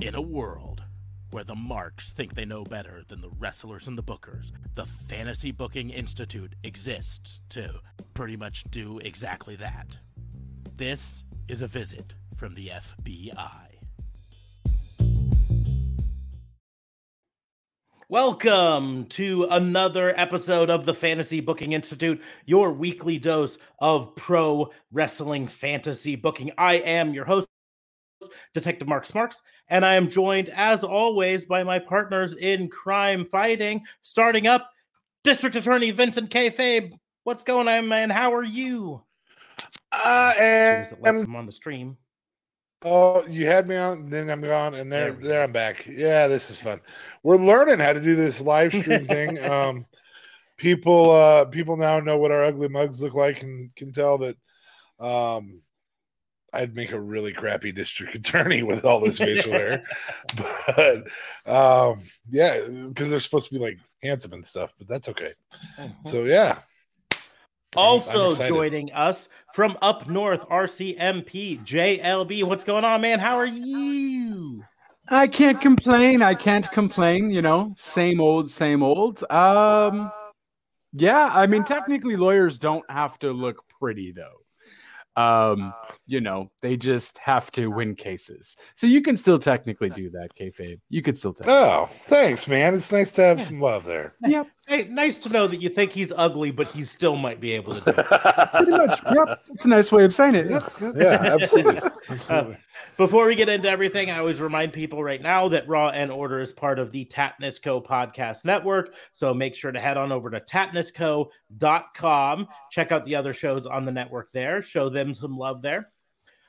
In a world where the marks think they know better than the wrestlers and the bookers, the Fantasy Booking Institute exists to pretty much do exactly that. This is a visit from the FBI. Welcome to another episode of the Fantasy Booking Institute, your weekly dose of pro wrestling fantasy booking. I am your host, Detective Mark Smarks, and I am joined, as always, by my partners in crime fighting. Starting up, District Attorney Vincent K. Fabe. What's going on, man? How are you? Uh I am. As it lets him on the stream. Oh, you had me on, then I'm gone, and there, There there, I'm back. Yeah, this is fun. We're learning how to do this live stream thing. Um, people, uh, people now know what our ugly mugs look like and can tell that, um, I'd make a really crappy district attorney with all this facial hair, but, um, yeah, because they're supposed to be like handsome and stuff, but that's okay. So yeah, Also joining us from up north, RCMP JLB. What's going on, man? How are you? I can't complain. I can't complain. You know, same old, same old. Um, yeah. I mean, technically, lawyers don't have to look pretty, though. Um, you know, they just have to win cases. So you can still technically do that, kayfabe. You could still. Te- Oh, thanks, man. It's nice to have some love there. yep, Hey, nice to know that you think he's ugly, but he still might be able to do it. pretty much. Yep, it's a nice way of saying it. Yep, yep. yeah, absolutely. absolutely. Before we get into everything, I always remind people right now that Raw and Order is part of the Tatnus Co podcast network. So make sure to head on over to tatnusco.com. Check out the other shows on the network there. Show them some love there.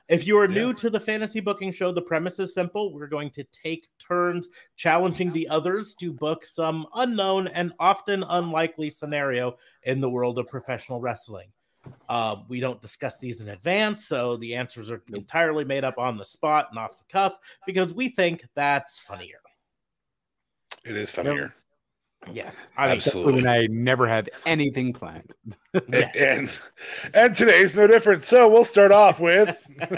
If you are new Yeah. to the fantasy booking show, the premise is simple. We're going to take turns challenging the others to book some unknown and often unlikely scenario in the world of professional wrestling. Uh, we don't discuss these in advance, so the answers are entirely made up on the spot and off the cuff because we think that's funnier. It is funnier. Yes, I Absolutely. And I never have anything planned. yes. And and today's no different. So we'll start off with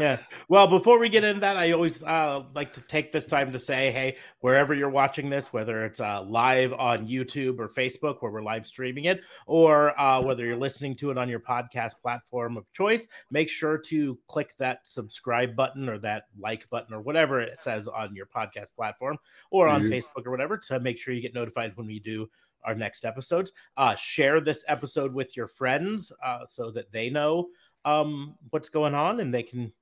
yeah. Well, before we get into that, I always uh, like to take this time to say, hey, wherever you're watching this, whether it's uh, live on YouTube or Facebook, where we're live streaming it, or uh, whether you're listening to it on your podcast platform of choice, make sure to click that subscribe button or that like button or whatever it says on your podcast platform or on Mhm. Facebook or whatever to make sure you get notified when we do our next episodes. Uh, share this episode with your friends uh, so that they know um, what's going on and they can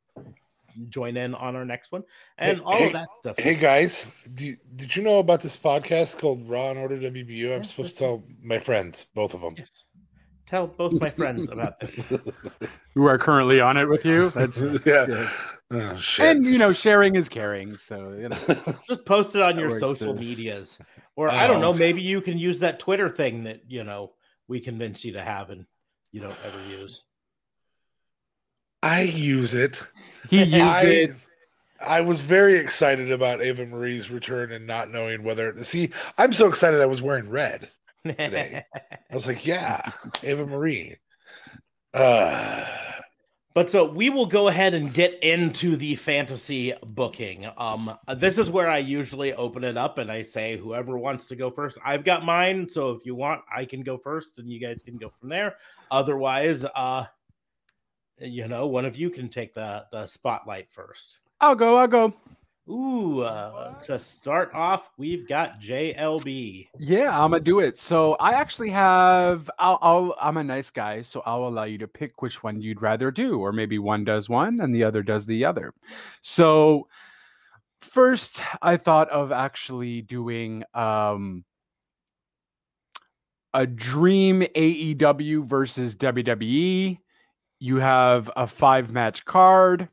join in on our next one and Hey- all hey- of that stuff. Hey guys, do you, did you know about this podcast called Raw and Order WBU? I'm supposed to tell my friends, both of them. Yes. Tell both my friends about this. Who are currently on it with you? That's, that's yeah. good. Oh, shit. And you know, sharing is caring. So you know. Just post it on That your social too. medias. Or I don't know, Oh. maybe you can use that Twitter thing that, you know, we convinced you to have and you don't ever use. I use it. he used I, it. I was very excited about Eva Marie's return and not knowing whether see. I'm so excited. I was wearing red. Today. I was like, yeah, Ava Marie. Uh, But so we will go ahead and get into the fantasy booking. Um, this is where I usually open it up and I say whoever wants to go first. I've got mine, so if you want, I can go first and you guys can go from there. Otherwise, uh, you know, one of you can take the the spotlight first. I'll go. I'll go. Ooh, uh, to start off, we've got JLB. Yeah, I'm gonna do it. So I actually have. I'll, I'll. I'm a nice guy, so I'll allow you to pick which one you'd rather do, or maybe one does one and the other does the other. So first, I thought of actually doing um a dream AEW versus WWE. You have a five match card.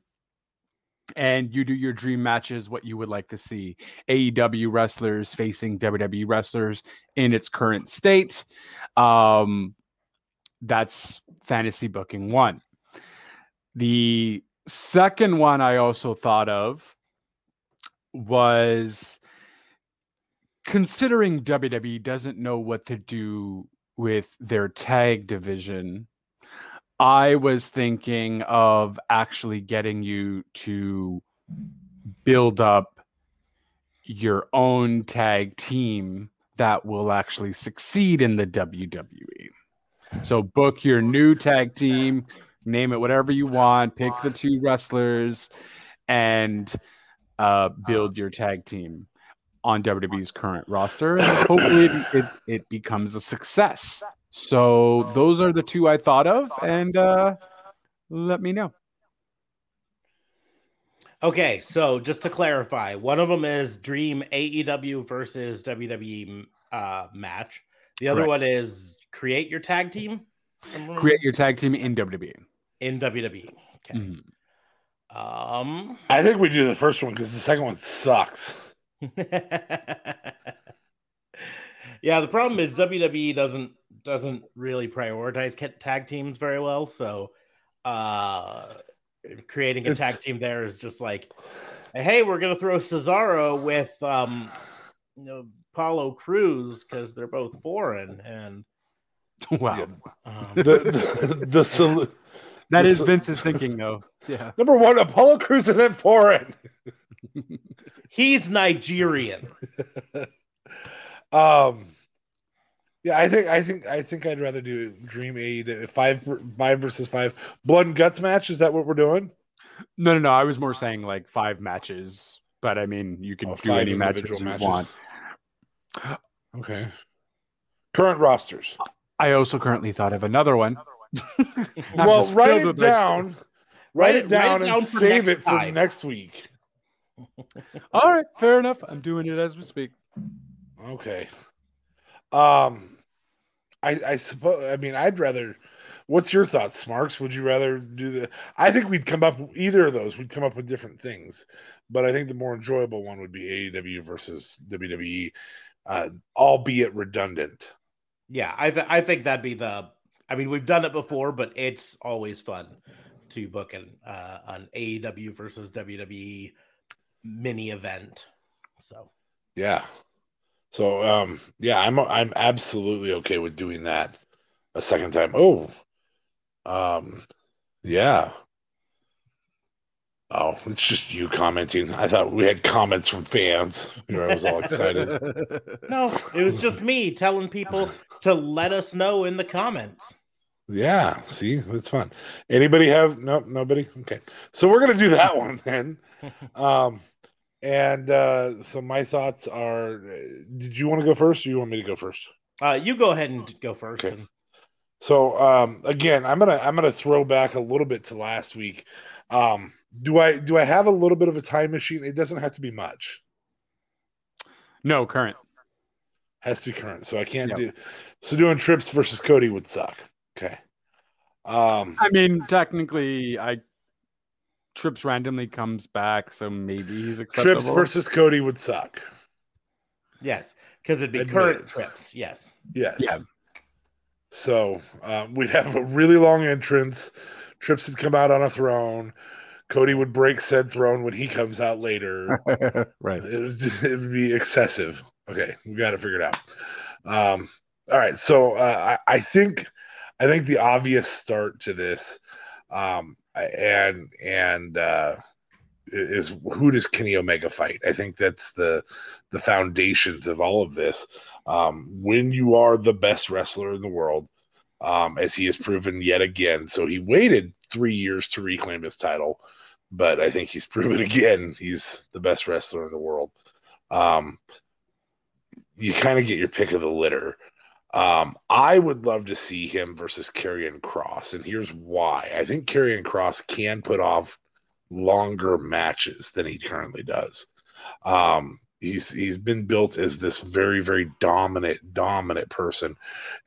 And you do your dream matches, what you would like to see. AEW wrestlers facing WWE wrestlers in its current state. Um, that's fantasy booking one. The second one I also thought of was considering WWE doesn't know what to do with their tag division. I was thinking of actually getting you to build up your own tag team that will actually succeed in the WWE. So book your new tag team, name it whatever you want, pick the two wrestlers, and uh, build your tag team on WWE's current roster, and hopefully it, it, it becomes a success. So those are the two I thought of, and uh, let me know. Okay, so just to clarify, one of them is Dream AEW versus WWE uh, match. The other one is create your tag team. Create your tag team in WWE. In WWE. Okay. Mm-hmm. Um, I think we do the first one because the second one sucks. yeah, the problem is WWE doesn't doesn't really prioritize tag teams very well. So, uh, creating a it's... tag team there is just like, hey, we're gonna throw Cesaro with um, you know, Apollo Crews because they're both foreign and wow. Um, the, the, the, sol- that is Vince's thinking, though. Yeah. Number one, Apollo Crews isn't foreign. He's Nigerian. um, yeah, I think I think I think I'd rather do Dream Aid uh, five five versus five blood and guts match. Is that what we're doing? No, no, no. I was more saying like five matches, but I mean you can oh, do any matches you matches. want. Okay. Current rosters. I also currently thought of another one. well, write it down. Write it down, write it down and save it for time. next week. All right, fair enough. I'm doing it as we speak. Okay. Um, I I suppose. I mean, I'd rather. What's your thoughts, Smarks? Would you rather do the? I think we'd come up either of those. We'd come up with different things, but I think the more enjoyable one would be AEW versus WWE, uh, albeit redundant. Yeah, I th- I think that'd be the. I mean, we've done it before, but it's always fun to book an uh, an AEW versus WWE mini event. So yeah, so um, yeah, I'm I'm absolutely okay with doing that a second time. Oh, um, yeah. Oh, it's just you commenting. I thought we had comments from fans. I was all excited. no, it was just me telling people to let us know in the comments. Yeah, see, it's fun. Anybody have no nobody? Okay. So we're gonna do that one then. Um and uh so my thoughts are did you want to go first or you want me to go first? Uh you go ahead and go first. Okay. And... So um again, I'm gonna I'm gonna throw back a little bit to last week. Um do I do I have a little bit of a time machine? It doesn't have to be much. No, current. Has to be current. So I can't yep. do so doing trips versus Cody would suck. Okay. Um I mean technically I trips randomly comes back, so maybe he's acceptable. Trips versus Cody would suck. Yes, because it'd be Admit current it. trips. Yes. Yes. Yeah. So um, we'd have a really long entrance. Trips would come out on a throne. Cody would break said throne when he comes out later. right. It would, it would, be excessive. Okay, we got to figure it out. Um, all right, so uh, I, I, think I think the obvious start to this, um, and and uh, is who does Kenny Omega fight? I think that's the the foundations of all of this. Um, when you are the best wrestler in the world, um, as he has proven yet again, so he waited three years to reclaim his title but I think he's proven again he's the best wrestler in the world. Um, you kind of get your pick of the litter. Um, I would love to see him versus Karrion Kross, and here's why. I think Karrion Kross can put off longer matches than he currently does. Um, he's he's been built as this very very dominant dominant person,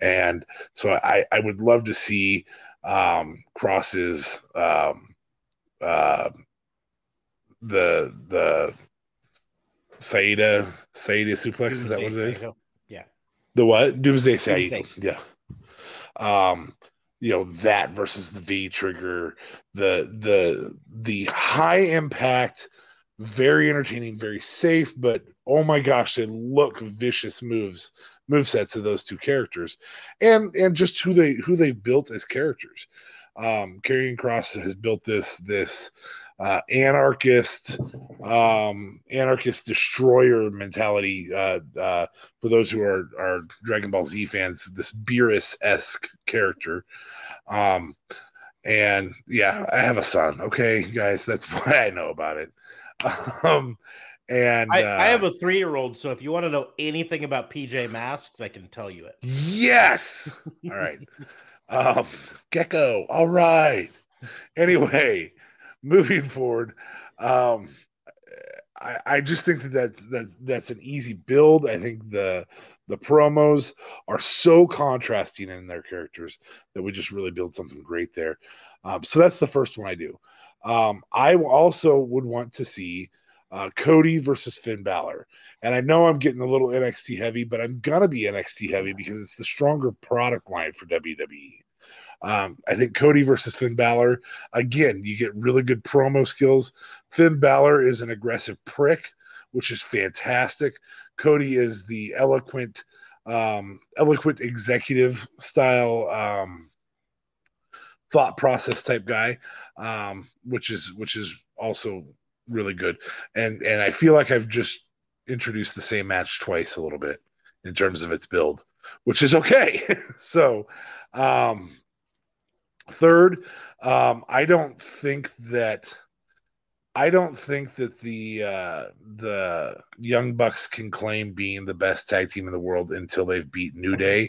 and so I I would love to see um, Kross's um, uh, the the Saida Saida suplex. Is that what it is? The what? Doomsday Saito. Yeah. Um, you know that versus the V trigger, the the the high impact, very entertaining, very safe, but oh my gosh, they look vicious moves move sets of those two characters, and and just who they who they've built as characters um, Karrion Kross has built this this uh, anarchist, um, anarchist destroyer mentality. Uh, uh, for those who are are Dragon Ball Z fans, this Beerus esque character. Um, and yeah, I have a son. Okay, guys, that's why I know about it. Um, and I, uh, I have a three year old, so if you want to know anything about PJ Masks, I can tell you it. Yes. All right. um, Gecko. All right. Anyway, moving forward, um, I, I just think that that's, that that's an easy build. I think the the promos are so contrasting in their characters that we just really build something great there. Um, so that's the first one I do. Um, I also would want to see uh, Cody versus Finn Balor. And I know I'm getting a little NXT heavy, but I'm gonna be NXT heavy because it's the stronger product line for WWE. Um, I think Cody versus Finn Balor, again, you get really good promo skills. Finn Balor is an aggressive prick, which is fantastic. Cody is the eloquent, um, eloquent executive style um, thought process type guy, um, which is which is also really good. And and I feel like I've just introduced the same match twice a little bit in terms of its build, which is okay. so, um, third, um, I don't think that I don't think that the uh, the Young Bucks can claim being the best tag team in the world until they've beat New Day,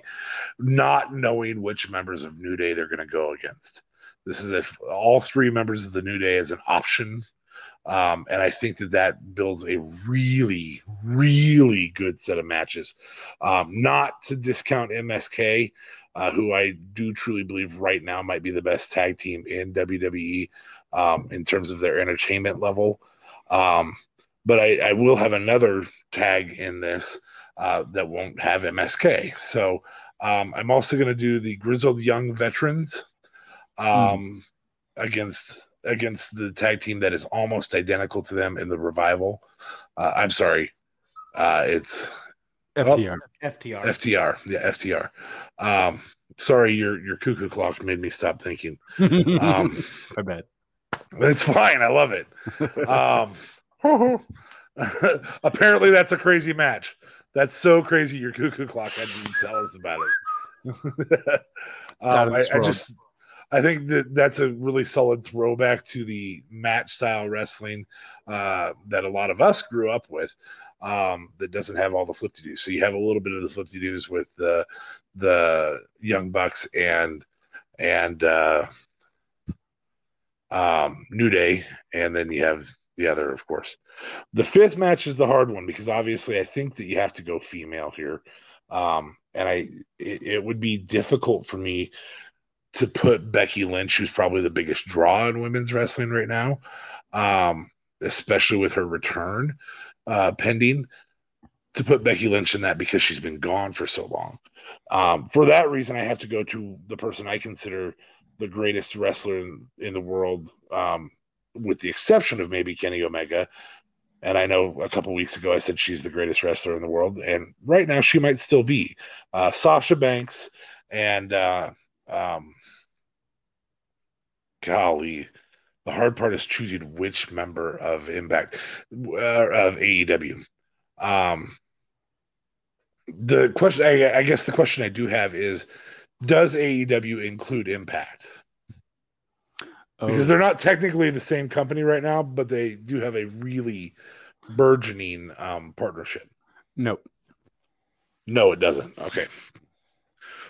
not knowing which members of New Day they're going to go against. This is if all three members of the New Day as an option um, and I think that that builds a really, really good set of matches. Um, not to discount MSK, uh, who I do truly believe right now might be the best tag team in WWE um, in terms of their entertainment level. Um, but I, I, will have another tag in this uh, that won't have MSK. So um, I'm also going to do the Grizzled Young Veterans mm. against against the tag team that is almost identical to them in the revival. Uh, I'm sorry, uh, it's FTR. Oh, FTR. FTR. Yeah, FTR. Um, sorry, your your cuckoo clock made me stop thinking. Um, I bet. It's fine. I love it. Um, apparently, that's a crazy match. That's so crazy. Your cuckoo clock had to tell us about it. um, I, I just I think that that's a really solid throwback to the match style wrestling uh, that a lot of us grew up with. Um, that doesn't have all the flip to do. So you have a little bit of the flip to do's with the the Young Bucks and and uh, um, New Day, and then you have the other, of course. The fifth match is the hard one because obviously I think that you have to go female here, um, and I it, it would be difficult for me to put Becky Lynch, who's probably the biggest draw in women's wrestling right now, um, especially with her return uh, pending, to put Becky Lynch in that because she's been gone for so long. Um, for that reason, I have to go to the person I consider the greatest wrestler in, in the world, um, with the exception of maybe Kenny Omega. And I know a couple weeks ago I said she's the greatest wrestler in the world, and right now she might still be. Uh, Sasha Banks and uh, um, golly, the hard part is choosing which member of Impact uh, of AEW. Um, the question, I, I, guess, the question I do have is, does AEW include Impact? Oh. Because they're not technically the same company right now, but they do have a really burgeoning um, partnership. Nope. No, it doesn't. Okay.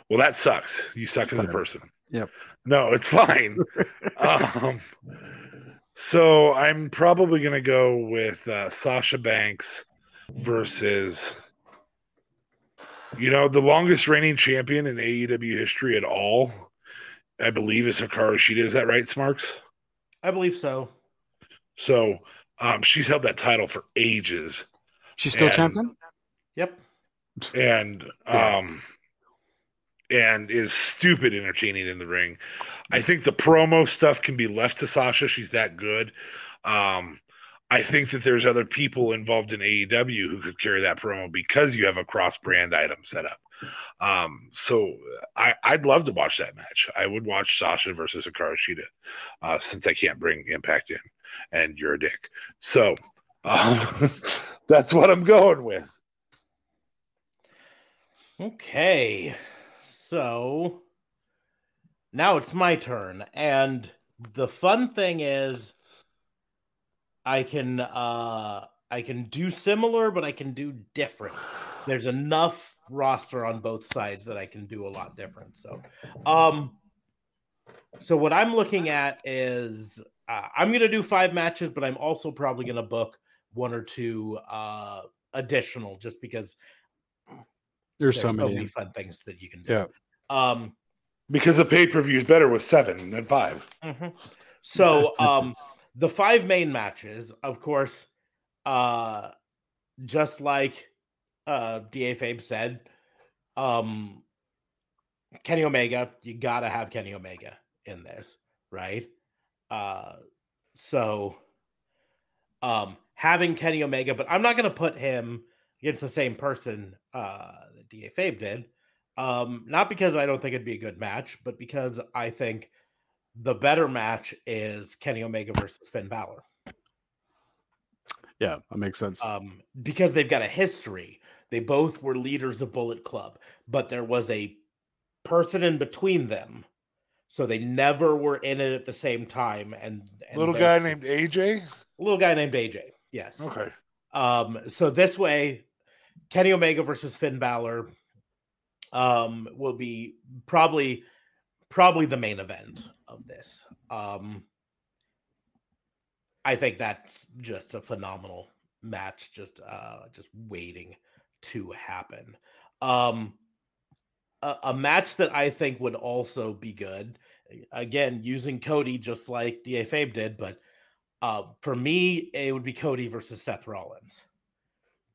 Well, that sucks. You suck as a person. Yep. No, it's fine. um, so I'm probably going to go with uh, Sasha Banks versus, you know, the longest reigning champion in AEW history at all. I believe is Hikaru Shida. Is that right, Smarks? I believe so. So um, she's held that title for ages. She's still and, champion. Yep. And um, and is stupid entertaining in the ring. I think the promo stuff can be left to Sasha. She's that good. Um, I think that there's other people involved in AEW who could carry that promo because you have a cross brand item set up. Um, so I, I'd love to watch that match. I would watch Sasha versus Hikaru Shida, uh, since I can't bring Impact in, and you're a dick. So um, that's what I'm going with. Okay, so now it's my turn, and the fun thing is, I can uh I can do similar, but I can do different. There's enough roster on both sides that I can do a lot different. So, um, so what I'm looking at is uh, I'm gonna do five matches, but I'm also probably gonna book one or two uh additional just because There's, there's so so many. many fun things that you can do. Yeah. Um. Because the pay per view is better with seven than five. mhm. So, um, the five main matches, of course, uh, just like uh Da Fabe said, um, Kenny Omega, you gotta have Kenny Omega in this, right? Uh, so, um, having Kenny Omega, but I'm not gonna put him against the same person uh that Da Fabe did. Um, not because I don't think it'd be a good match, but because I think the better match is Kenny Omega versus Finn Balor. Yeah, that makes sense. Um, because they've got a history. They both were leaders of Bullet Club, but there was a person in between them. So they never were in it at the same time. And, and Little guy named AJ. little guy named AJ. Yes. Okay. Um, so this way, Kenny Omega versus Finn Balor um will be probably probably the main event of this. Um I think that's just a phenomenal match, just uh just waiting to happen. Um a, a match that I think would also be good, again, using Cody just like DA Fabe did, but uh, for me, it would be Cody versus Seth Rollins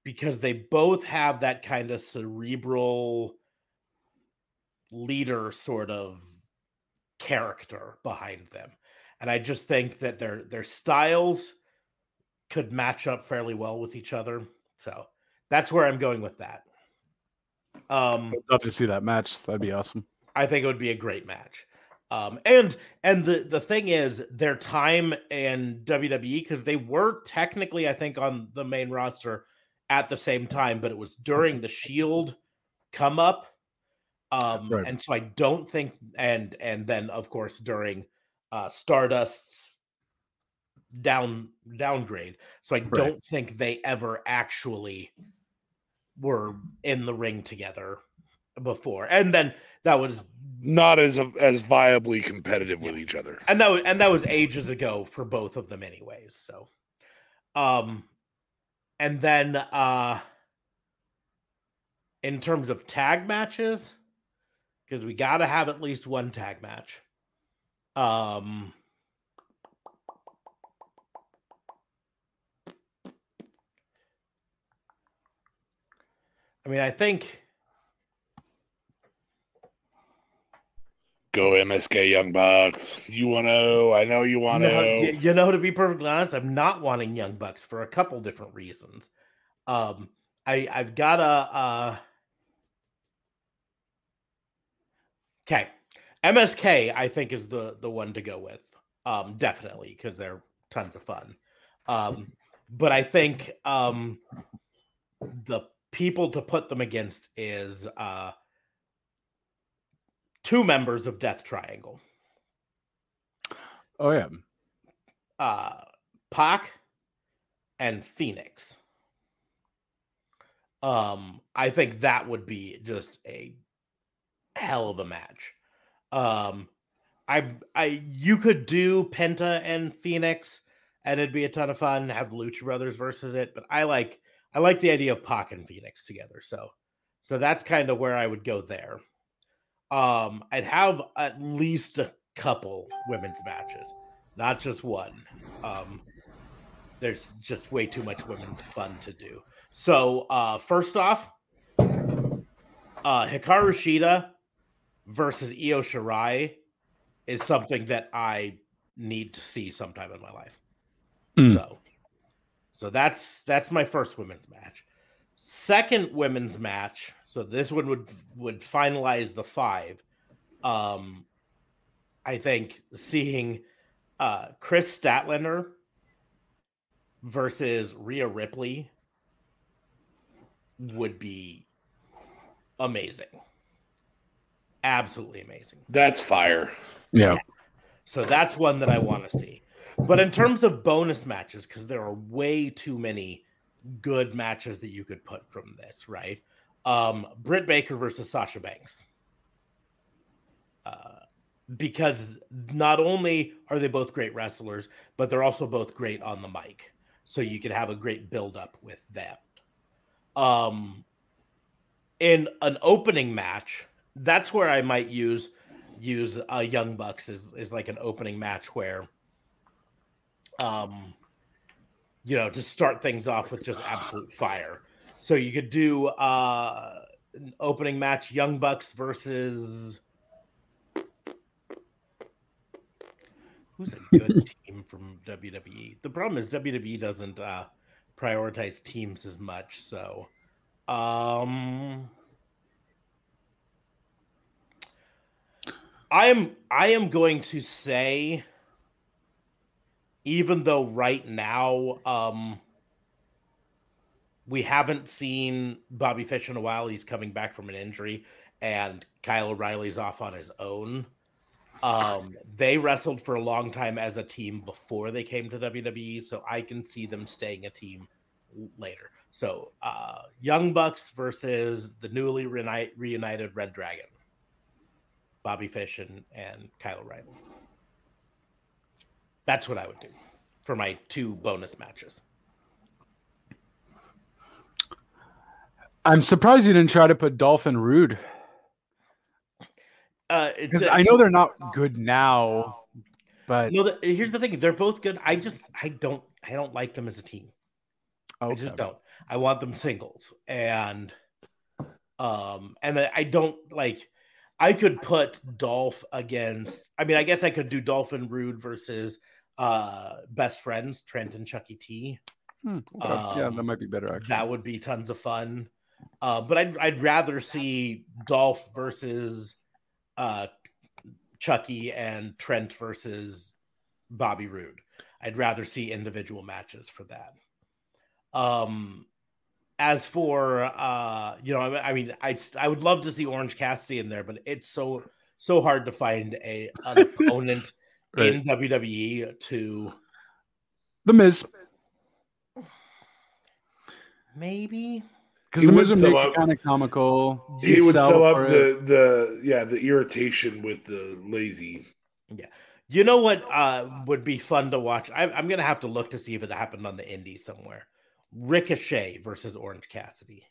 because they both have that kind of cerebral leader sort of character behind them. And I just think that their their styles could match up fairly well with each other. So that's where I'm going with that. Um I'd love to see that match. That'd be awesome. I think it would be a great match. Um, and and the the thing is, their time in WWE because they were technically, I think, on the main roster at the same time, but it was during the Shield come up, um, Right. and so I don't think, and and then of course during uh, Stardust's down downgrade, so I Right. don't think they ever actually were in the ring together before, and then that was Not as as viably competitive with each other. and that was, and that was ages ago for both of them anyways so um and then uh in terms of tag matches because we got to have at least one tag match um I mean, I think Go MSK Young Bucks. You want to? I know you want to. y- you know, to be perfectly honest, I'm not wanting Young Bucks for a couple different reasons. Um, I I've got a uh okay. MSK, I think, is the the one to go with. Um, definitely because they're tons of fun. Um, but I think um the people to put them against is uh two members of Death Triangle. Oh yeah. uh Pac and Fenix. Um, I think that would be just a hell of a match. Um, I I you could do Penta and Fenix, and it'd be a ton of fun. Have Lucha Brothers versus it, but I like I like the idea of Pac and Fenix together. So so that's kind of where I would go there. Um, I'd have at least a couple women's matches, not just one. Um, there's just way too much women's fun to do. So uh, first off, uh, Hikaru Shida versus Io Shirai is something that I need to see sometime in my life. Mm. So, so that's that's my first women's match. second women's match. So this one would would finalize the five. Um, I think seeing uh, Kris Statlander versus Rhea Ripley would be amazing. Absolutely amazing. That's fire. Yeah. So that's one that I want to see. But in terms of bonus matches, because there are way too many good matches that you could put from this, right? Um, Britt Baker versus Sasha Banks. Uh, because not only are they both great wrestlers, but they're also both great on the mic. So you could have a great build up with them. Um, in an opening match, that's where I might use use uh, Young Bucks is is like an opening match where, um, you know, to start things off with just absolute fire. So you could do uh, an opening match: Young Bucks versus who's a good team from WWE. The problem is WWE doesn't uh, prioritize teams as much. So, um, I am I am going to say, even though right now, um, we haven't seen Bobby Fish in a while. He's coming back from an injury, and Kyle O'Reilly's off on his own. Um, they wrestled for a long time as a team before they came to WWE, so I can see them staying a team later. So, uh, Young Bucks versus the newly reuni- reunited Red Dragon, Bobby Fish and, and Kyle O'Reilly. That's what I would do for my two bonus matches. I'm surprised you didn't try to put Dolph and Roode Uh, because I know they're not good now, but No, the, here's the thing: they're both good. I just, I don't, I don't like them as a team. I just don't. I want them singles, and um, and I don't like. I could put Dolph against. I mean, I guess I could do Dolph and Roode versus uh best friends Trent and Chucky T. Hmm, okay. yeah, that Um, might be better actually. That would be tons of fun. Uh, but I'd I'd rather see Dolph versus uh Chucky and Trent versus Bobby Roode. I'd rather see individual matches for that. Um as for uh you know I, I mean I I would love to see Orange Cassidy in there but it's so so hard to find a an opponent Right. in WWE to the Miz, maybe because the Miz would would make sell it kind of comical. He He'd sell fill up for it. the the yeah the irritation with the lazy. Yeah, you know what uh, would be fun to watch? I, I'm going to have to look to see if it happened on the indie somewhere. Ricochet versus Orange Cassidy.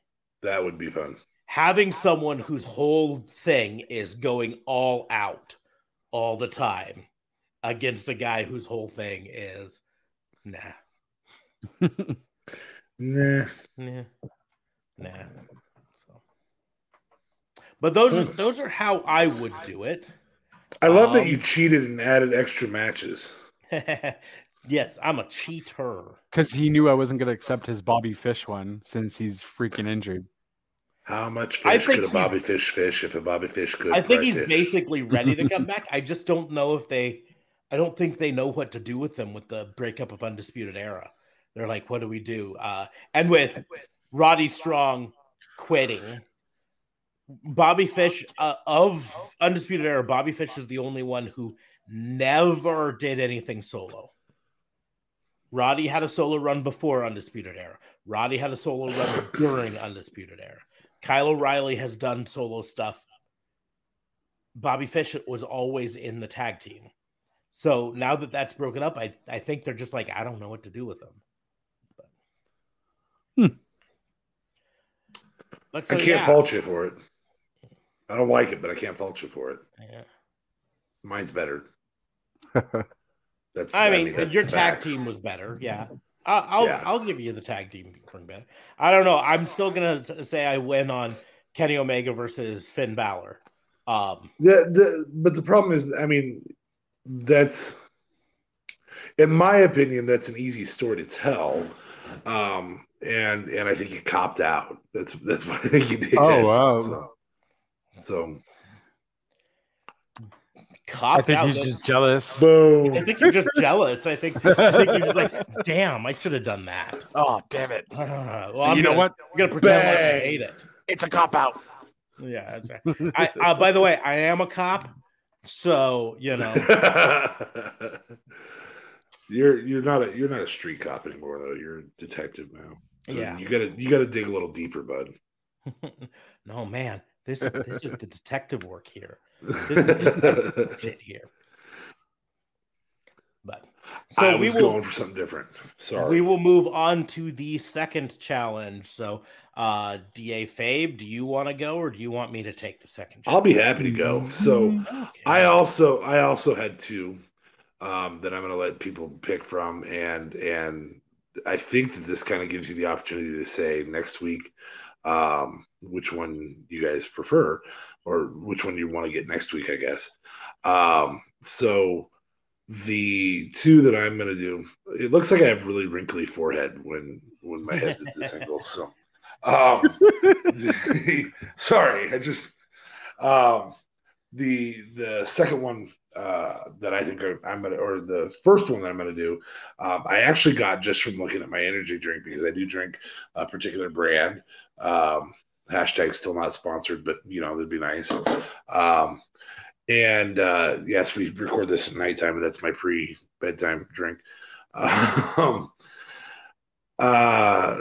That would be fun. Having someone whose whole thing is going all out all the time against a guy whose whole thing is nah, Nah. nah, nah. So. But those are, those are how I would do it. I love that Um, you cheated and added extra matches. yes, I'm a cheater. Because he knew I wasn't going to accept his Bobby Fish one since he's freaking injured. How much I fish think could a Bobby Fish fish if a Bobby Fish could? I think he's fish? basically ready to come back. I just don't know if they. I don't think they know what to do with him with the breakup of Undisputed Era. They're like, what do we do? Uh, and with Roddy Strong quitting, Bobby Fish uh, of Undisputed Era, Bobby Fish is the only one who never did anything solo. Roddy had a solo run before Undisputed Era. Roddy had a solo run during Undisputed Era. Kyle O'Reilly has done solo stuff. Bobby Fish was always in the tag team. So now that that's broken up, I, I think they're just like, I don't know what to do with them. But, Hmm. but so, I can't yeah. fault you for it. I don't like it, but I can't fault you for it. Yeah. Mine's better. That's I mean, that's your tag facts. team was better. Yeah. I'll I'll, Yeah. I'll give you the tag team being better. I don't know. I'm still gonna say I win on Kenny Omega versus Finn Balor. Um, The the but the problem is, I mean, that's in my opinion, that's an easy story to tell. Um, and and I think he copped out. That's that's what I think he did. Oh wow. So, so Copped I think out. he's just jealous. boom. I think you're just jealous. I think, I think you're just like, damn, I should have done that. Oh damn it! Uh, well, I'm you know gonna, what? I'm gonna pretend like I Bang. hate it. It's a cop out. Yeah, that's right. I, uh, by the way, I am a cop, so you know. you're you're not a you're not a street cop anymore though. You're a detective now. So Yeah. You gotta you gotta dig a little deeper, bud. no, man, this this is the detective work here. This is shit here. But so I we was will going for something different. Sorry. we will move on to the second challenge. So, uh, Da Fabe, do you want to go or do you want me to take the second? I'll be happy to go. So Okay. I also I also had two um, that I'm going to let people pick from, and and I think that this kind of gives you the opportunity to say next week um, which one you guys prefer, or which one you want to get next week, I guess. Um, so the two that I'm to do, it looks like I have really wrinkly forehead when when my head's at this angle. So, um, sorry, I just um, the the second one uh, that I think I- I'm gonna, or the first one that I'm gonna do, um, I actually got just from looking at my energy drink because I do drink a particular brand. Um, hashtag still not sponsored, but you know that'd be nice. Um, and uh, yes, we record this at nighttime, and that's my pre bedtime drink. Um, uh,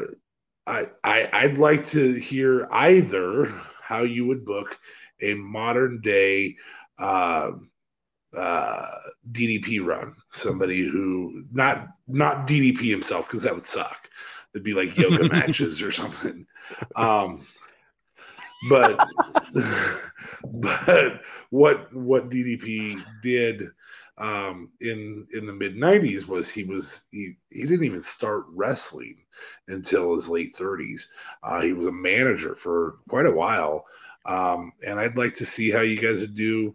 I, I I'd like to hear either how you would book a modern day uh, uh, DDP run. Somebody who not not DDP himself because that would suck. It'd be like yoga matches or something. Um, but but what what DDP did um, in in the mid '90s was he was he he didn't even start wrestling until his late 30s. Uh, he was a manager for quite a while, um, and I'd like to see how you guys would do.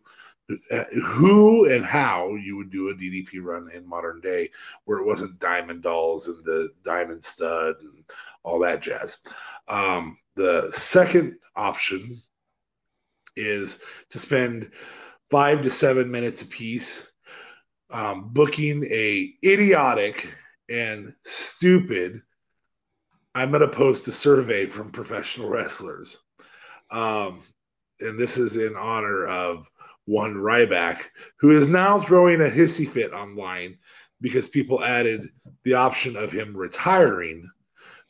Who and how you would do a DDP run in modern day, where it wasn't diamond dolls and the diamond stud and all that jazz. Um, the second option is to spend five to seven minutes apiece um, booking a idiotic and stupid. I'm going to post a survey from professional wrestlers, um, and this is in honor of one Ryback, who is now throwing a hissy fit online because people added the option of him retiring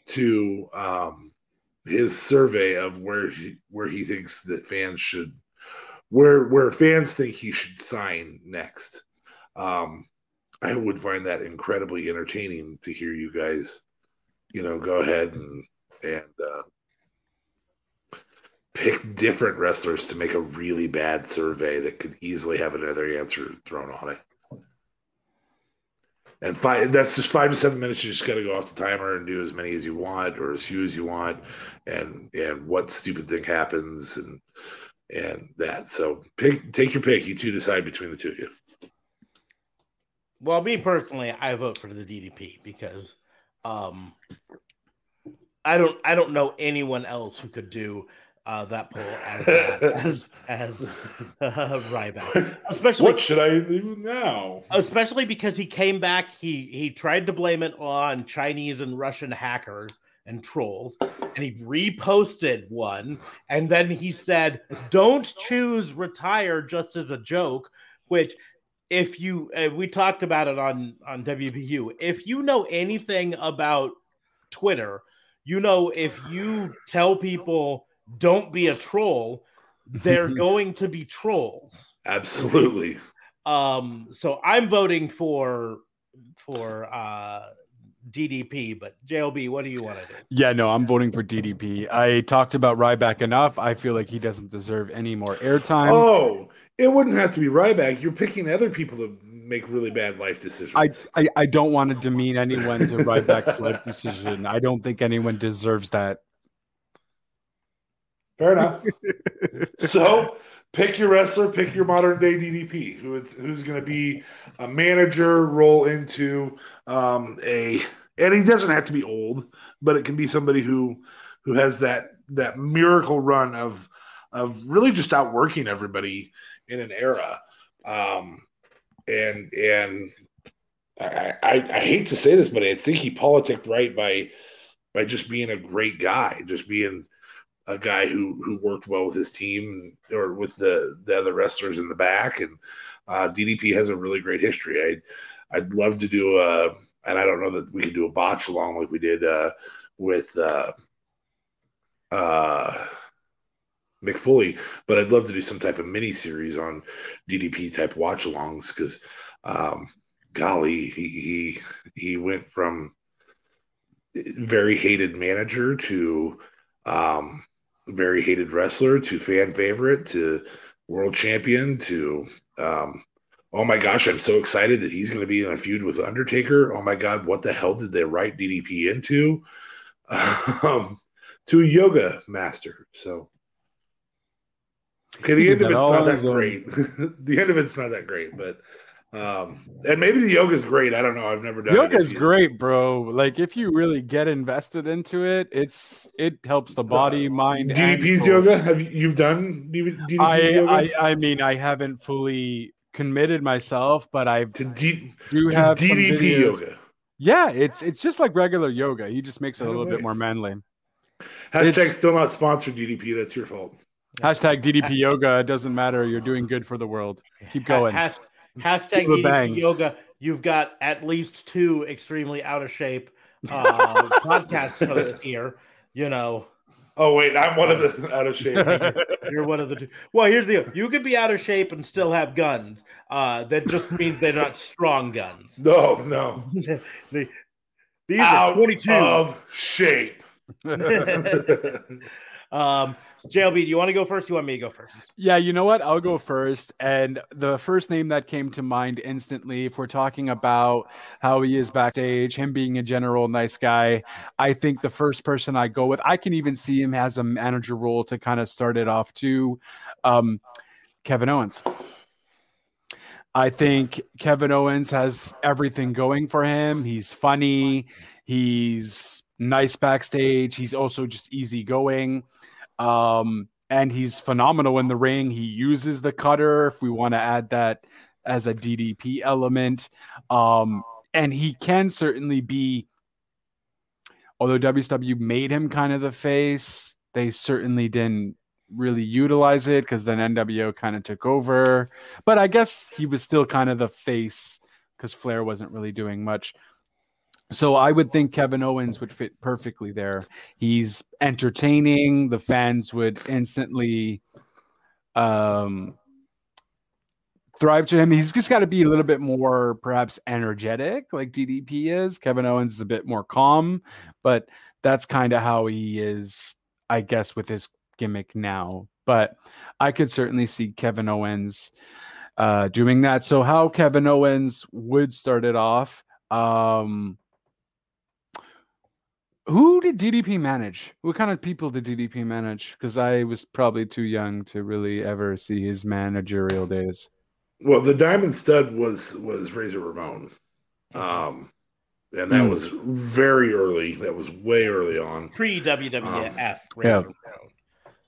to um, his survey of where he where he thinks that fans should where where fans think he should sign next. Um, I would find that incredibly entertaining to hear you guys, you know, go ahead and and uh, pick different wrestlers to make a really bad survey that could easily have another answer thrown on it. And five that's just five to seven minutes. You just got to go off the timer and do as many as you want or as few as you want, and and what stupid thing happens and and that. So pick take your pick. You two decide between the two of you. Well, me personally, I vote for the DDP because um, I don't I don't know anyone else who could do uh, that poll as as as uh, Ryback, especially What should I do now? especially because he came back. He he tried to blame it on Chinese and Russian hackers and trolls, and he reposted one, and then he said, "Don't choose retire just as a joke," which. If you, uh, we talked about it on on WBU. If you know anything about Twitter, you know if you tell people don't be a troll, they're going to be trolls. Absolutely. Um, so I'm voting for for uh DDP, but JLB, what do you want to do? Yeah, no, I'm voting for DDP. I talked about Ryback enough. I feel like he doesn't deserve any more airtime. Oh, it wouldn't have to be Ryback. You're picking other people to make really bad life decisions. I, I, I don't want to demean anyone to Ryback's life decision. I don't think anyone deserves that. Fair enough. so pick your wrestler, pick your modern day DDP, who who's going to be a manager, roll into um, a and he doesn't have to be old, but it can be somebody who who has that that miracle run of of really just outworking everybody in an era. Um, and and I, I, I hate to say this, but I think he politicked right by by just being a great guy, just being a guy who who worked well with his team or with the the other wrestlers in the back. And uh, DDP has a really great history. I I'd love to do a, and I don't know that we could do a botch along like we did uh, with uh, uh, Mick Foley, but I'd love to do some type of mini series on DDP type watch alongs because, um, golly, he, he he went from very hated manager to um, very hated wrestler to fan favorite to world champion to um, oh my gosh, I'm so excited that he's going to be in a feud with Undertaker. Oh my god, what the hell did they write DDP into? Um, to a yoga master. So okay, the end of it's not that great. the end of it's not that great, but um, and maybe the yoga is great. I don't know. I've never done yoga is great, bro. Like if you really get invested into it, it's it helps the body, uh, mind. DDP's yoga. Have you you've done DDP's I, yoga? I I mean, I haven't fully committed myself, but I D- do have DDP yoga. Yeah, it's it's just like regular yoga. He just makes it a little bit more manly. Hashtag it's, still not sponsored DDP. That's your fault. Hashtag DDP yoga. It doesn't matter. You're doing good for the world. Keep going. Hashtag, hashtag DDP yoga. You've got at least two extremely out of shape uh, podcast hosts here. You know. Oh wait, I'm one of the out of shape. You're one of the two. Well, here's the deal. You could be out of shape and still have guns. Uh, that just means they're not strong guns. No, no. they, these out are 22 of shape. Um, JLB, do you want to go first? you want me to go first? Yeah, you know what? I'll go first. And the first name that came to mind instantly, if we're talking about how he is backstage, him being a general nice guy, I think the first person I go with, I can even see him as a manager role to kind of start it off too. Um, Kevin Owens. I think Kevin Owens has everything going for him. He's funny. He's nice backstage. He's also just easygoing. Um, and he's phenomenal in the ring. He uses the cutter if we want to add that as a DDP element. Um, and he can certainly be, although WCW made him kind of the face, they certainly didn't really utilize it because then NWO kind of took over. But I guess he was still kind of the face because Flair wasn't really doing much. So I would think Kevin Owens would fit perfectly there. He's entertaining. The fans would instantly um, thrive to him. He's just got to be a little bit more, perhaps, energetic, like DDP is. Kevin Owens is a bit more calm, but that's kind of how he is, I guess, with his gimmick now. But I could certainly see Kevin Owens uh, doing that. So, how Kevin Owens would start it off. Um, who did DDP manage? What kind of people did DDP manage? Because I was probably too young to really ever see his managerial days. Well, the Diamond Stud was was Razor Ramon, um, and that mm. was very early. That was way early on. Pre WWF. Um, yeah.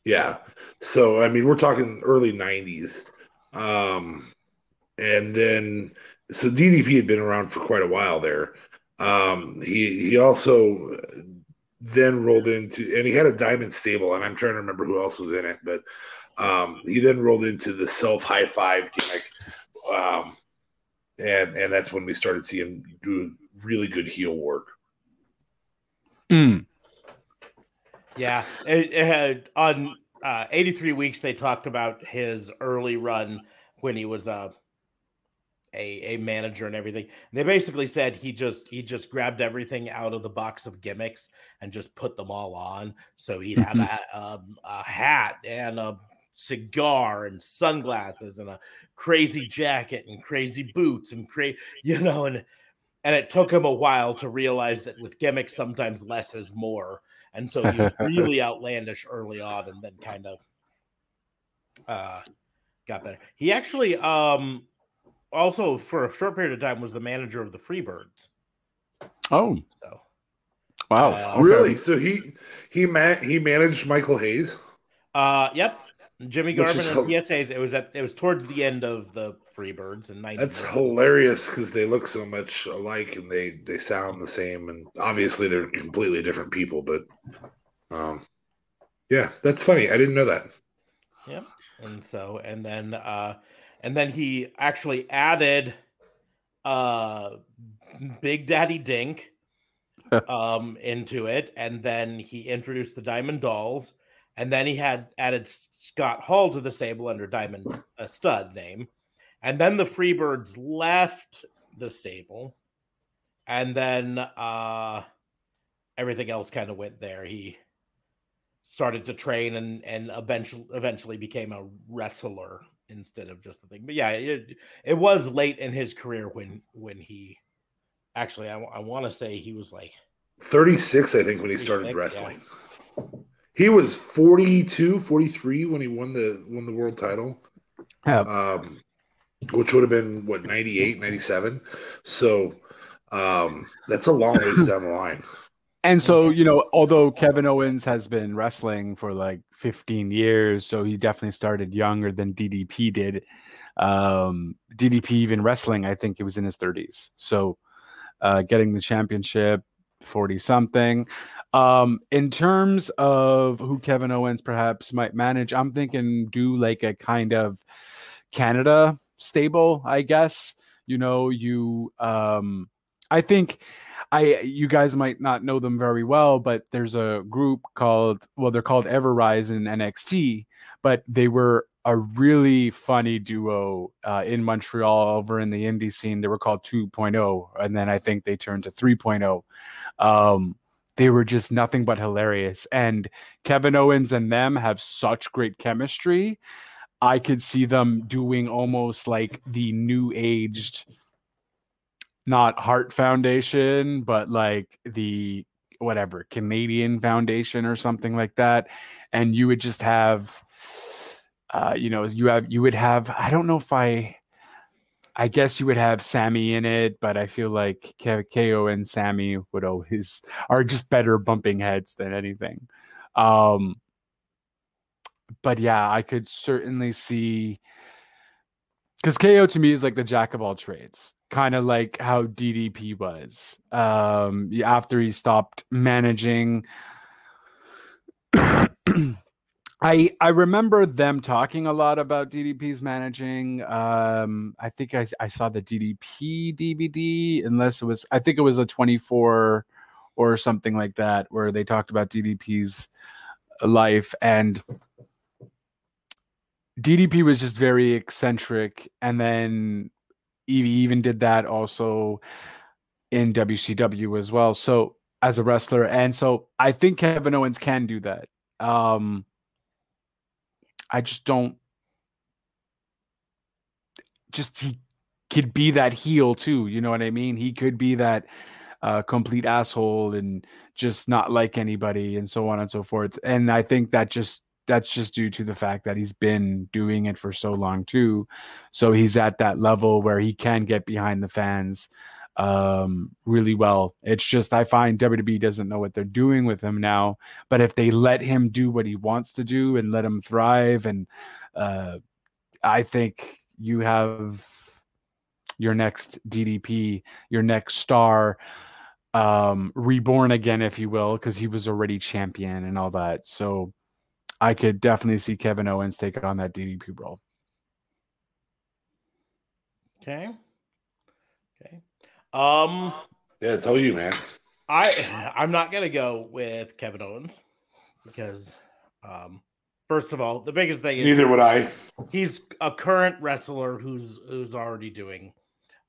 yeah. So I mean, we're talking early '90s, um, and then so DDP had been around for quite a while there. Um, he he also then rolled into and he had a diamond stable, and I'm trying to remember who else was in it, but um, he then rolled into the self high five gimmick, um, and and that's when we started seeing him do really good heel work. Mm. Yeah, it, it had, on uh, 83 weeks they talked about his early run when he was uh, a, a manager and everything. And they basically said he just he just grabbed everything out of the box of gimmicks and just put them all on. So he'd have mm-hmm. a, um, a hat and a cigar and sunglasses and a crazy jacket and crazy boots and crazy you know and and it took him a while to realize that with gimmicks sometimes less is more and so he was really outlandish early on and then kind of uh got better he actually um also for a short period of time was the manager of the Freebirds. Oh, so Wow. Uh, okay. Really? So he he ma- he managed Michael Hayes. Uh, yep. Jimmy Which Garvin and hel- PSAs. It was at it was towards the end of the Freebirds in '90. That's hilarious because they look so much alike and they they sound the same and obviously they're completely different people. But um, yeah, that's funny. I didn't know that. Yep. And so and then uh and then he actually added uh Big Daddy Dink um into it and then he introduced the Diamond Dolls and then he had added Scott Hall to the stable under Diamond a stud name. And then the Freebirds left the stable and then uh everything else kind of went there. He started to train and and eventually eventually became a wrestler instead of just the thing. But yeah, it it was late in his career when when he actually I, I want to say he was like 36, I think, when he started 36, yeah. wrestling. He was 42, 43 when he won the won the world title. Yeah. Um, which would have been what 98, 97. So um, that's a long ways down the line. And so, you know, although Kevin Owens has been wrestling for like 15 years, so he definitely started younger than DDP did. Um, DDP even wrestling, I think it was in his 30s. So, uh, getting the championship, 40 something. Um, in terms of who Kevin Owens perhaps might manage, I'm thinking do like a kind of Canada stable, I guess. You know, you um I think I you guys might not know them very well, but there's a group called well, they're called Everrise in NXT, but they were a really funny duo uh, in Montreal over in the indie scene. They were called 2.0, and then I think they turned to 3.0. Um, they were just nothing but hilarious. And Kevin Owens and them have such great chemistry. I could see them doing almost like the new aged, not Heart Foundation, but like the whatever Canadian Foundation or something like that. And you would just have, uh, you know, you have, you would have, I don't know if I, I guess you would have Sammy in it, but I feel like KO and Sammy would always are just better bumping heads than anything. Um, but yeah, I could certainly see because KO to me is like the jack of all trades, kind of like how DDP was. Um, after he stopped managing. I I remember them talking a lot about DDP's managing. Um, I think I, I saw the DDP DVD, unless it was I think it was a 24 or something like that, where they talked about DDP's life and DDP was just very eccentric, and then he even did that also in WCW as well. So as a wrestler, and so I think Kevin Owens can do that. Um, I just don't. Just he could be that heel too. You know what I mean? He could be that uh, complete asshole and just not like anybody and so on and so forth. And I think that just that's just due to the fact that he's been doing it for so long too. So he's at that level where he can get behind the fans um really well. It's just I find WWE doesn't know what they're doing with him now, but if they let him do what he wants to do and let him thrive and uh I think you have your next DDP, your next star um reborn again if you will because he was already champion and all that. So I could definitely see Kevin Owens take on that DDP role. Okay. Okay. Um Yeah, it's all you, man. I I'm not gonna go with Kevin Owens because um first of all, the biggest thing is Neither would I. he's a current wrestler who's who's already doing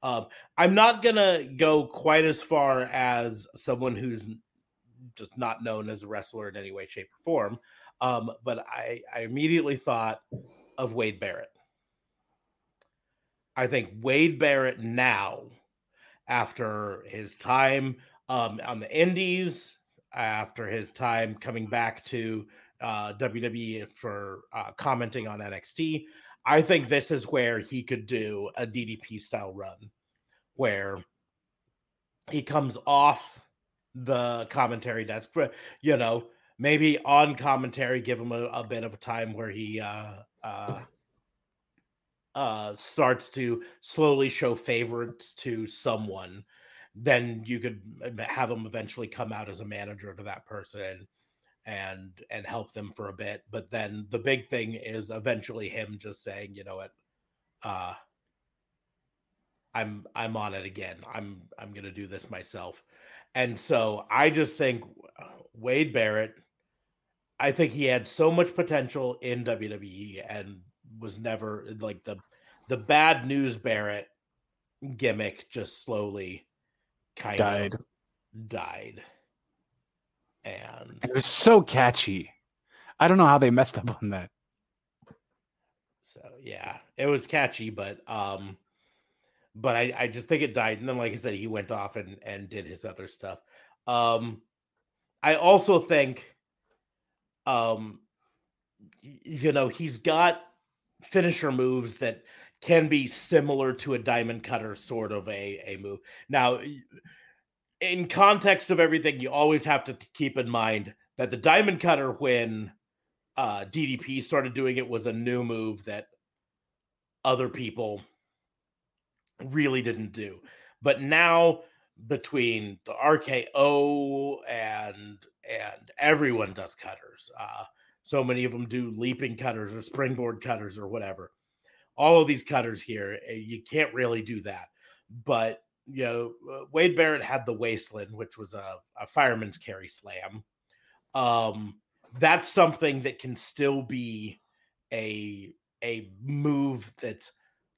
um i'm not gonna go quite as far as someone who's just not known as a wrestler in any way shape or form um but i i immediately thought of wade barrett i think wade barrett now after his time um on the indies after his time coming back to uh, WWE for uh, commenting on NXT. I think this is where he could do a DDP style run where he comes off the commentary desk. You know, maybe on commentary, give him a, a bit of a time where he uh, uh, uh, starts to slowly show favorites to someone. Then you could have him eventually come out as a manager to that person and and help them for a bit. But then the big thing is eventually him just saying, you know what, uh, I'm I'm on it again. I'm I'm gonna do this myself. And so I just think uh, Wade Barrett, I think he had so much potential in WWE and was never like the the bad news Barrett gimmick just slowly kind Died. of died. And It was so catchy. I don't know how they messed up on that. so yeah, it was catchy, but um but I, I just think it died. And then like I said, he went off and, and did his other stuff. Um I also think um you know, he's got finisher moves that can be similar to a diamond cutter sort of a, a move. Now, in context of everything, you always have to keep in mind that the diamond cutter, when uh, DDP started doing it, was a new move that other people really didn't do. But now, between the RKO and and everyone does cutters. Uh, so many of them do leaping cutters or springboard cutters or whatever. All of these cutters here, eh, you can't really do that. But you know, uh, Wade Barrett had the Wasteland, which was a, a fireman's carry slam. Um, that's something that can still be a a move that's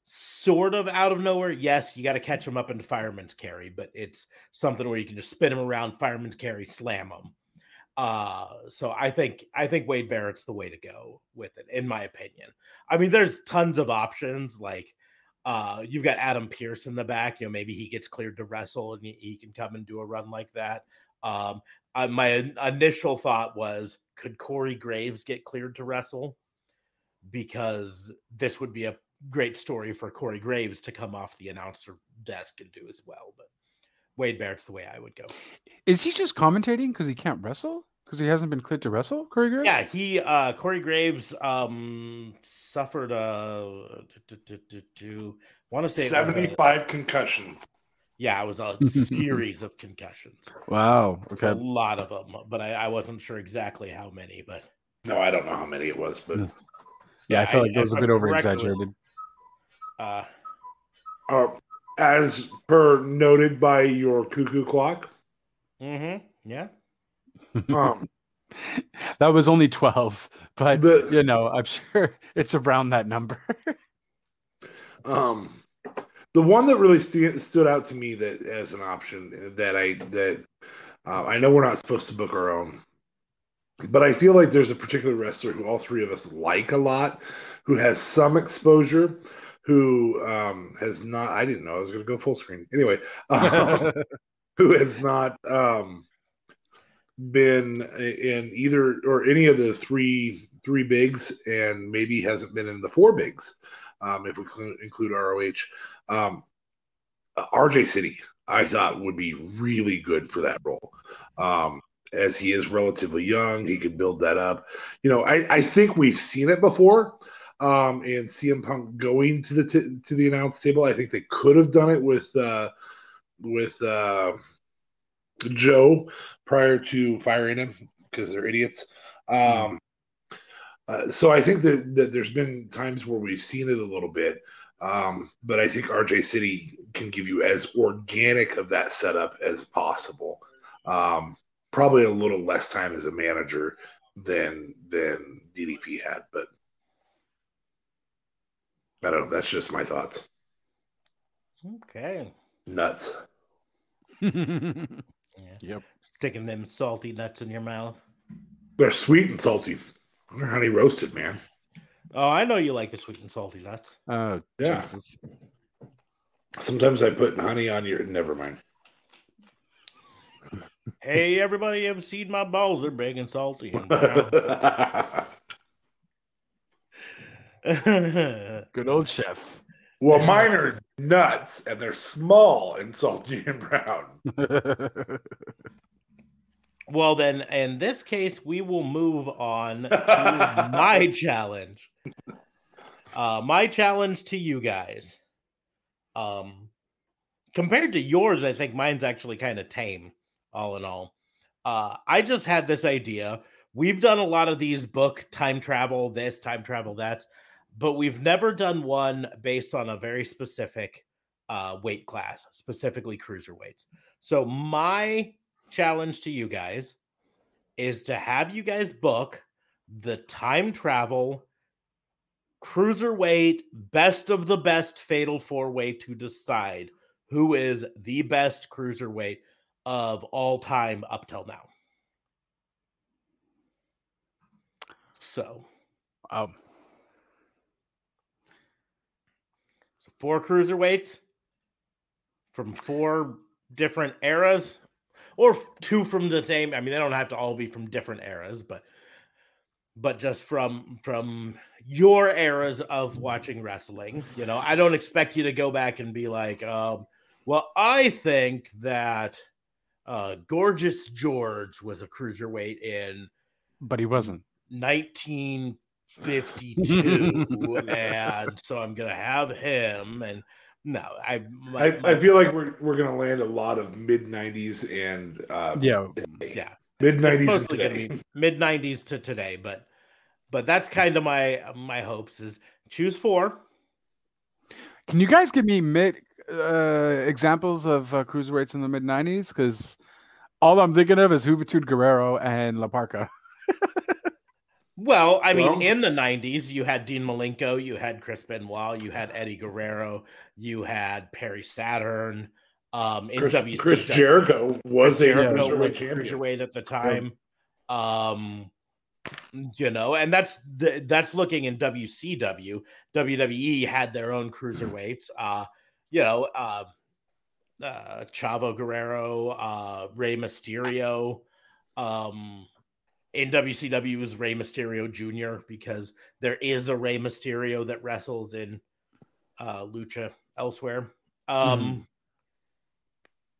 sort of out of nowhere. Yes, you got to catch him up into fireman's carry, but it's something where you can just spin him around, fireman's carry, slam him. Uh, so I think I think Wade Barrett's the way to go with it, in my opinion. I mean, there's tons of options. Like, uh, you've got Adam Pearce in the back. You know, maybe he gets cleared to wrestle and he, can come and do a run like that. Um, uh, my initial thought was, could Corey Graves get cleared to wrestle? Because this would be a great story for Corey Graves to come off the announcer desk and do as well. But Wade Barrett's the way I would go. Is he just commentating because he can't wrestle? Because he hasn't been cleared to wrestle, Corey Graves? Yeah, he uh Corey Graves um suffered a want to say it was a- 75 concussions. yeah, it was a series of concussions. Wow. Okay. A lot of them, but I, I wasn't sure exactly how many, but No, I don't know how many it was, but Yeah. Yeah, I feel like it was if a bit I'm over correct, it was, exaggerated. uh uh, as per noted by your cuckoo clock, mhm, yeah. um, that was only 12, but the you know, I'm sure it's around that number. um, the one that really stu- stood out to me that as an option that I that uh, I know we're not supposed to book our own, but I feel like there's a particular wrestler who all three of us like a lot, who has some exposure, who um, has not. I didn't know I was going to go full screen anyway. Um, who has not um, been in either or any of the three three bigs, and maybe hasn't been in the four bigs, um, if we cl- include ROH. Um, RJ City, I thought would be really good for that role. Um, as he is relatively young, he could build that up. You know, I, I think we've seen it before. Um, and CM Punk going to the t- to the announce table, I think they could have done it with uh, with uh, Joe prior to firing him because they're idiots. Um, uh, so I think that, that there's been times where we've seen it a little bit, um, but I think RJ City can give you as organic of that setup as possible. Um, probably a little less time as a manager than than DDP had, but I don't know. That's just my thoughts. Okay. Nuts. Yeah. Yep. Sticking them salty nuts in your mouth. They're sweet and salty. They're honey roasted, man. Oh, I know you like the sweet and salty nuts. Oh, Yeah. Jesus. Sometimes I put honey on your. Never mind. Hey, everybody, ever seen my balls? They're big and salty. And brown. Good old chef. well, mine are nuts and they're small and salty and brown. Well, then, in this case, we will move on to my challenge. Uh, my challenge to you guys. Um, compared to yours, I think mine's actually kind of tame, all in all. Uh, I just had this idea. We've done a lot of these book time travel, this time travel, that's, but we've never done one based on a very specific uh, weight class, specifically cruiserweights. So my challenge to you guys is to have you guys book the time travel cruiserweight best of the best fatal four way to decide who is the best cruiserweight of all time up till now. So, um, four cruiserweights from four different eras or two from the same. I mean, they don't have to all be from different eras, but but just from from your eras of watching wrestling. You know, I don't expect you to go back and be like, um, well, I think that uh, Gorgeous George was a cruiserweight in, but he wasn't. 1952, and so I'm gonna have him. And no, I my, I, my, I, feel like we're we're gonna land a lot of mid 90s and uh, yeah, yeah, mid 90s to mid 90s to today, but but that's kind of my my hopes is choose four. Can you guys give me mid uh, examples of uh, cruiserweights in the mid '90s? Because all I'm thinking of is Juventud Guerrero and La Parka. well, I mean, well, in the '90s, you had Dean Malenko, you had Chris Benoit, you had Eddie Guerrero, you had Perry Saturn. Um, in Chris, WCW, Chris Jericho was Chris a Jericho cruiserweight was cruiserweight at the time. Um, you know, and that's the, that's looking in WCW. WWE had their own cruiserweights. Uh, you know, uh, uh, Chavo Guerrero, uh, Rey Mysterio. Um, in WCW was Rey Mysterio Jr. because there is a Rey Mysterio that wrestles in uh, Lucha elsewhere. Um,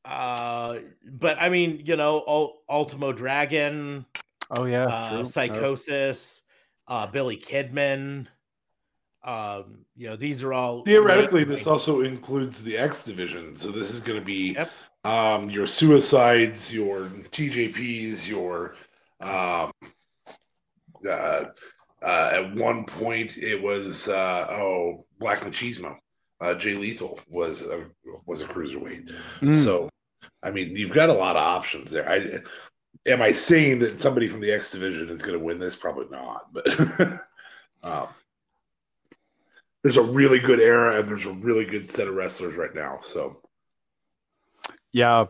mm-hmm. uh, but I mean, you know, Ultimo Dragon. Oh yeah, uh, Psicosis, uh, Billy Kidman. Um, you know, these are all theoretically. This also includes the X division, so this is going to be yep. um, your suicides, your TJPs, your um, uh, uh, at one point it was uh, oh Black Machismo. Uh, Jay Lethal was a was a cruiserweight. Mm. So I mean, you've got a lot of options there. I am I saying that somebody from the X division is going to win this? Probably not, but um, there's a really good era and there's a really good set of wrestlers right now. So, yeah.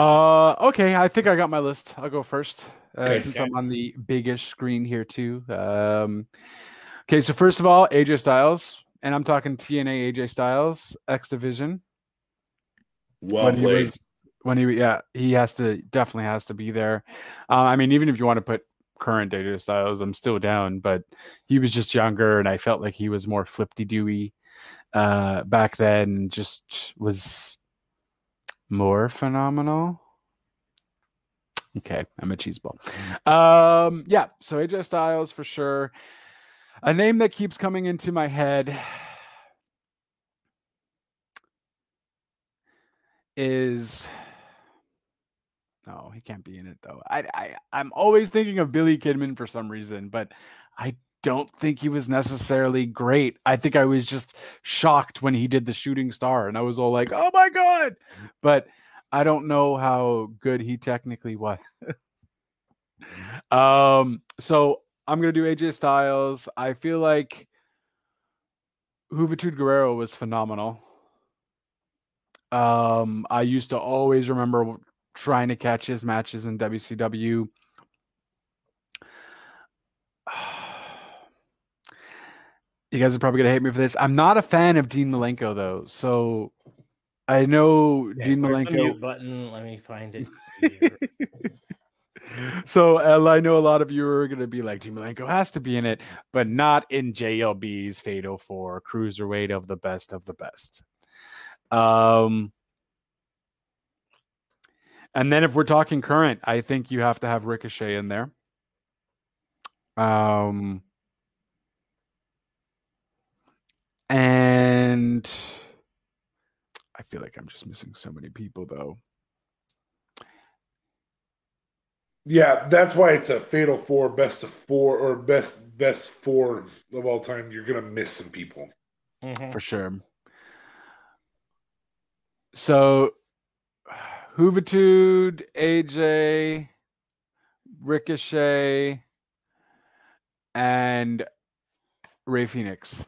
Uh, okay, I think I got my list. I'll go first uh, okay, since okay. I'm on the biggest screen here too. Um, okay, so first of all, AJ Styles, and I'm talking TNA AJ Styles X Division. Well when played. He was, when he yeah he has to definitely has to be there uh, i mean even if you want to put current data styles i'm still down but he was just younger and i felt like he was more flippy dewy uh back then just was more phenomenal? Okay i'm a cheese ball um yeah so aj styles for sure. A name that keeps coming into my head is no, he can't be in it though. I, I I'm always thinking of Billy Kidman for some reason, but I don't think he was necessarily great. I think I was just shocked when he did the shooting star and I was all like, "Oh my god." But I don't know how good he technically was. um so I'm going to do AJ Styles. I feel like Juventud Guerrero was phenomenal. Um, I used to always remember trying to catch his matches in WCW. You guys are probably gonna hate me for this. I'm not a fan of Dean Malenko though, so I know yeah, Dean Malenko. button. Let me find it. so uh, I know a lot of you are gonna be like, Dean Malenko has to be in it, but not in JLB's Fatal Four Cruiserweight of the best of the best. Um, And then if we're talking current, I think you have to have Ricochet in there. Um, and I feel like I'm just missing so many people though. Yeah, that's why it's a fatal four, best of four, or best best four of all time. You're gonna miss some people. Mhm. for sure. So, Huvitude, AJ, Ricochet, and Rey Fenix.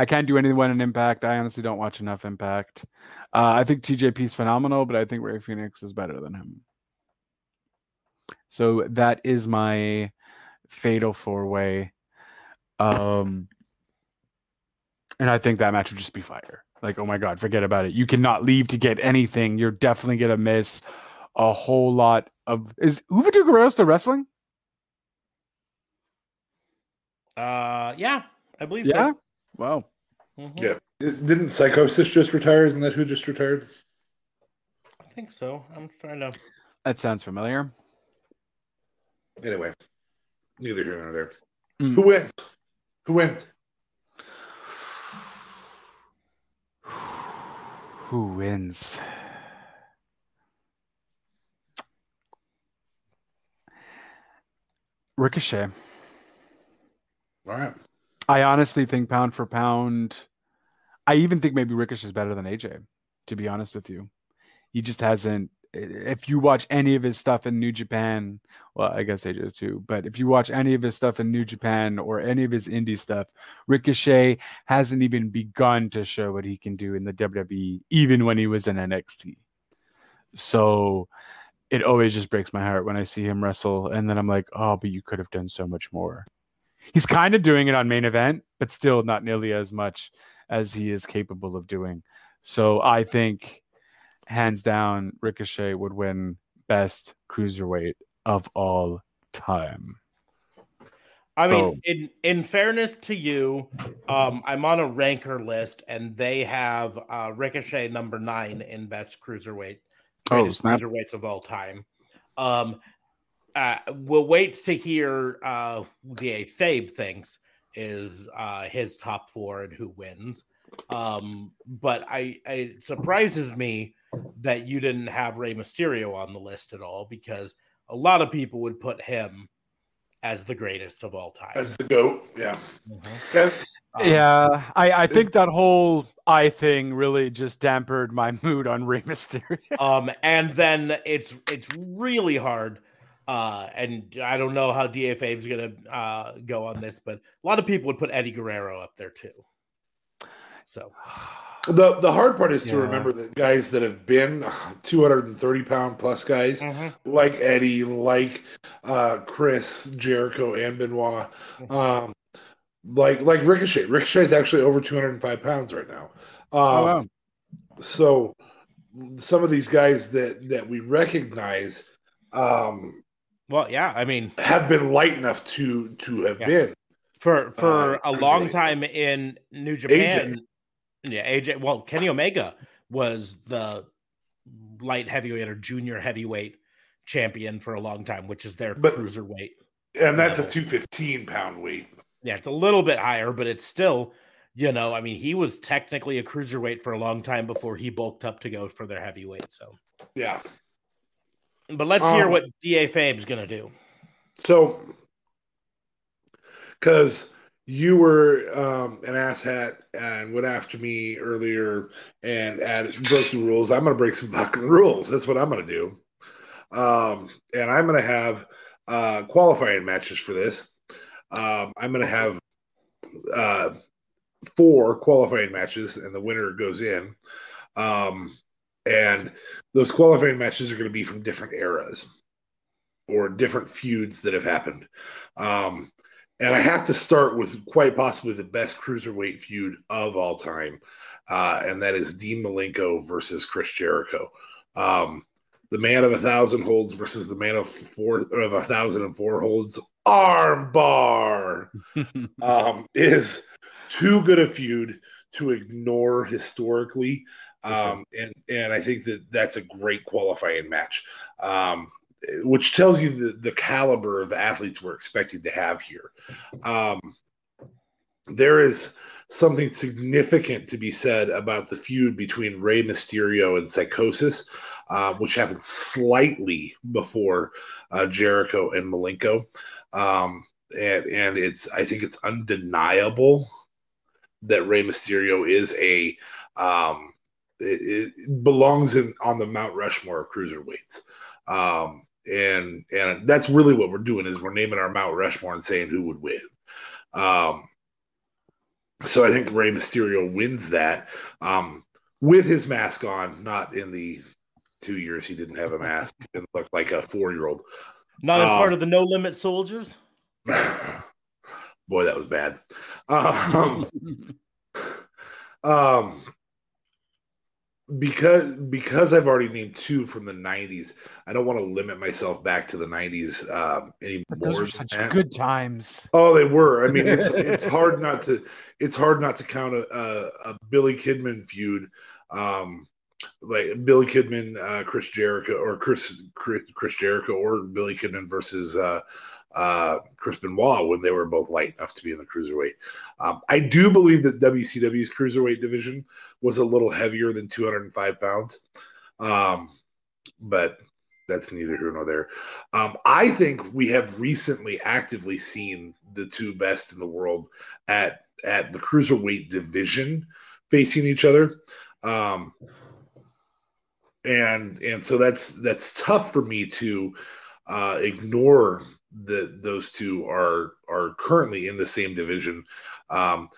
I can't do anyone in Impact. I honestly don't watch enough Impact. Uh, I think TJP is phenomenal, but I think Rey Fenix is better than him. So that is my fatal four way. Um, and I think that match would just be fire. Like, oh my god, forget about it. You cannot leave to get anything. You're definitely gonna miss a whole lot of. Is Uva Uvatu Guerrero still wrestling? Uh, yeah, I believe Yeah. so. Wow. Mhm. Yeah. Didn't Psicosis just retire? Isn't that who just retired? I think so. I'm trying to. That sounds familiar. Anyway, neither here nor there. Mm. Who wins? Who wins? Who wins? Ricochet. All right. I honestly think pound for pound, I even think maybe Ricochet is better than AJ, to be honest with you. He just hasn't. If you watch any of his stuff in New Japan, well, I guess AJ too, but if you watch any of his stuff in New Japan or any of his indie stuff, Ricochet hasn't even begun to show what he can do in the WWE, even when he was in NXT. So it always just breaks my heart when I see him wrestle. And then I'm like, oh, but you could have done so much more. He's kind of doing it on main event, but still not nearly as much as he is capable of doing. So I think hands down, Ricochet would win best cruiserweight of all time. I mean, in in fairness to you, um, I'm on a ranker list, and they have uh, Ricochet number nine in best cruiserweight, Oh, snap. cruiserweights of all time. Um, uh, we'll wait to hear uh, the Fabe thinks is uh, his top four and who wins. Um, but I, I it surprises me that you didn't have Rey Mysterio on the list at all because a lot of people would put him as the greatest of all time. As the goat. Yeah. Mhm. Okay. Um, Yeah, I, I think that whole I thing really just dampened my mood on Rey Mysterio. Um, and then it's it's really hard. Uh, and I don't know how Da is gonna uh, go on this, but a lot of people would put Eddie Guerrero up there too. So The the hard part is Yeah. to remember that guys that have been 230 pound plus guys Mm-hmm. like Eddie, like uh, Chris, Jericho, and Benoit, Mm-hmm. um, like like Ricochet. Ricochet is actually over 205 pounds right now. Um, Oh, wow. So some of these guys that that we recognize um, well, yeah, I mean, have been light enough to to have Yeah. been. for for Uh, a long great. time in New Japan, yeah, AJ. Well, Kenny Omega was the light heavyweight or junior heavyweight champion for a long time, which is their But- cruiserweight. And that's a 215 pound weight. Yeah, it's a little bit higher, but it's still, you know, I mean, he was technically a cruiserweight for a long time before he bulked up to go for their heavyweight. So, Yeah. But let's hear Um, what Da Fabe's gonna do. So, because you were um, an asshat and went after me earlier and added broke some rules, I'm going to break some fucking rules. That's what I'm going to do. Um, and I'm going to have uh, qualifying matches for this. Um, I'm going to have uh, four qualifying matches, and the winner goes in. Um, and those qualifying matches are going to be from different eras or different feuds that have happened. Um, and I have to start with quite possibly the best cruiserweight feud of all time, uh, and that is Dean Malenko versus Chris Jericho. Um, the man of a thousand holds versus the man of four of a thousand and four holds. Armbar um, is too good a feud to ignore historically. Um, and and I think that that's a great qualifying match, um, which tells you the, the caliber of the athletes we're expecting to have here. Um, there is something significant to be said about the feud between Rey Mysterio and Psicosis, uh, which happened slightly before uh, Jericho and Malenko. Um, and, and it's I think it's undeniable that Rey Mysterio is a um, it, it belongs in on the Mount Rushmore of cruiserweights. Um, and and that's really what we're doing is we're naming our Mount Rushmore and saying who would win. Um, so I think Rey Mysterio wins that um, with his mask on, not in the two years he didn't have a mask and looked like a four year old. Not as um, part of the No Limit Soldiers. Boy, that was bad. Um, um, because because I've already named two from the '90s, I don't want to limit myself back to the '90s um, anymore. But those are such good times. Oh, they were. I mean, it's it's hard not to it's hard not to count a, a, a Billy Kidman feud, um, like Billy Kidman, uh, Chris Jericho, or Chris, Chris, Chris Jericho, or Billy Kidman versus uh, uh, Chris Benoit when they were both light enough to be in the cruiserweight. Um, I do believe that WCW's cruiserweight division was a little heavier than 205 pounds, um, but that's neither here nor there. Um, I think we have recently actively seen the two best in the world at at the cruiserweight division facing each other. Um, and and so that's that's tough for me to uh, ignore that those two are are currently in the same division. Um,